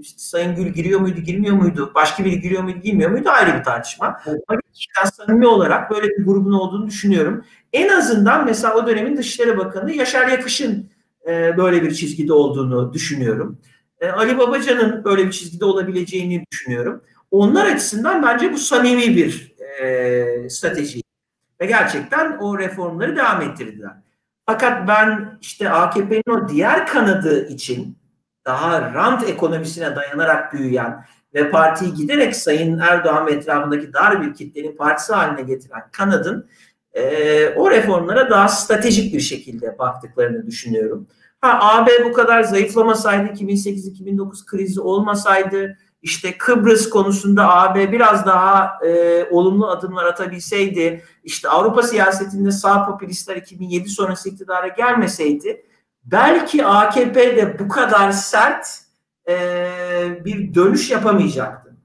işte Sayın Gül giriyor muydu, girmiyor muydu, başka biri giriyor muydu, girmiyor muydu ayrı bir tartışma. Ama gerçekten samimi olarak böyle bir grubun olduğunu düşünüyorum. En azından mesela o dönemin Dışişleri Bakanı Yaşar Yakış'ın e, böyle bir çizgide olduğunu düşünüyorum. E, Ali Babacan'ın böyle bir çizgide olabileceğini düşünüyorum. Onlar açısından bence bu samimi bir e, strateji. Ve gerçekten o reformları devam ettirdiler. Fakat ben işte AKP'nin o diğer kanadı için daha rant ekonomisine dayanarak büyüyen ve partiyi giderek Sayın Erdoğan etrafındaki dar bir kitlenin partisi haline getiren kanadın e, o reformlara daha stratejik bir şekilde baktıklarını düşünüyorum. Ha, AB bu kadar zayıflamasaydı, 2008-2009 krizi olmasaydı, işte Kıbrıs konusunda AB biraz daha e, olumlu adımlar atabilseydi, işte Avrupa siyasetinde sağ popülistler 2007 sonrası iktidara gelmeseydi, belki AKP de bu kadar sert e, bir dönüş yapamayacaktı.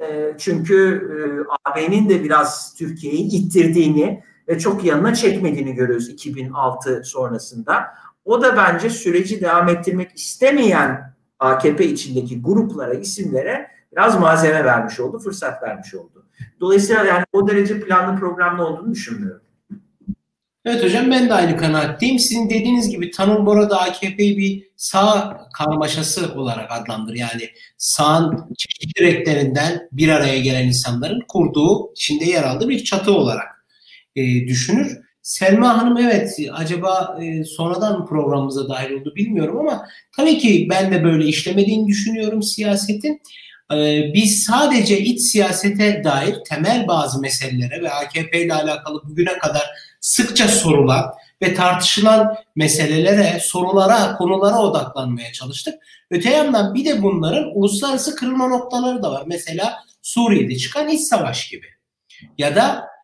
E, çünkü e, AB'nin de biraz Türkiye'yi ittirdiğini ve çok yanına çekmediğini görüyoruz 2006 sonrasında. O da bence süreci devam ettirmek istemeyen AKP içindeki gruplara, isimlere biraz malzeme vermiş oldu, fırsat vermiş oldu. Dolayısıyla yani o derece planlı programlı olduğunu düşünmüyorum. Evet hocam ben de aynı kanaatteyim. Sizin dediğiniz gibi Tanıl Bora da AKP'yi bir sağ karmaşası olarak adlandır. Yani sağın çeşitli renklerinden bir araya gelen insanların kurduğu, içinde yer aldığı bir çatı olarak e, düşünür. Selma Hanım evet acaba e, sonradan programımıza dahil oldu bilmiyorum ama tabii ki ben de böyle işlemediğini düşünüyorum siyasetin. E, biz sadece iç siyasete dair temel bazı meselelere ve AKP ile alakalı bugüne kadar sıkça sorulan ve tartışılan meselelere, sorulara, konulara odaklanmaya çalıştık. Öte yandan bir de bunların uluslararası kırılma noktaları da var. Mesela Suriye'de çıkan iç savaş gibi. Ya da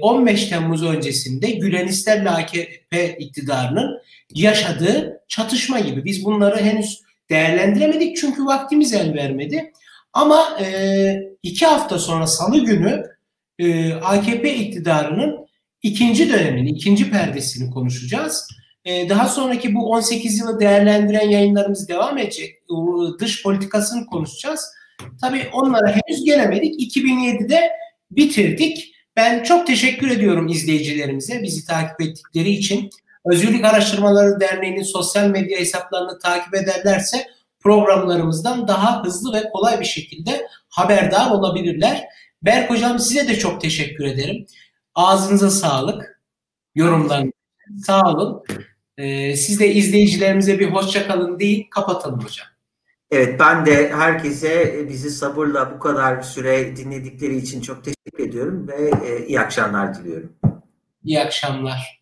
15 ee, Temmuz öncesinde Gülenistlerle AKP iktidarının yaşadığı çatışma gibi. Biz bunları henüz değerlendiremedik çünkü vaktimiz el vermedi. Ama e, iki hafta sonra Salı günü e, AKP iktidarının ikinci dönemini, ikinci perdesini konuşacağız. E, daha sonraki bu 18 yılı değerlendiren yayınlarımız devam edecek. Dış politikasını konuşacağız. Tabii onlara henüz gelemedik. 2007'de bitirdik. Ben çok teşekkür ediyorum izleyicilerimize bizi takip ettikleri için. Özgürlük Araştırmaları Derneği'nin sosyal medya hesaplarını takip ederlerse programlarımızdan daha hızlı ve kolay bir şekilde haberdar olabilirler. Berk Hocam size de çok teşekkür ederim. Ağzınıza sağlık. Yorumlarınız sağ olun. Ee, siz de izleyicilerimize bir hoşça kalın değil, kapatalım hocam. Evet ben de herkese bizi sabırla bu kadar süre dinledikleri için çok teşekkür ediyorum ve e, iyi akşamlar diliyorum. İyi akşamlar.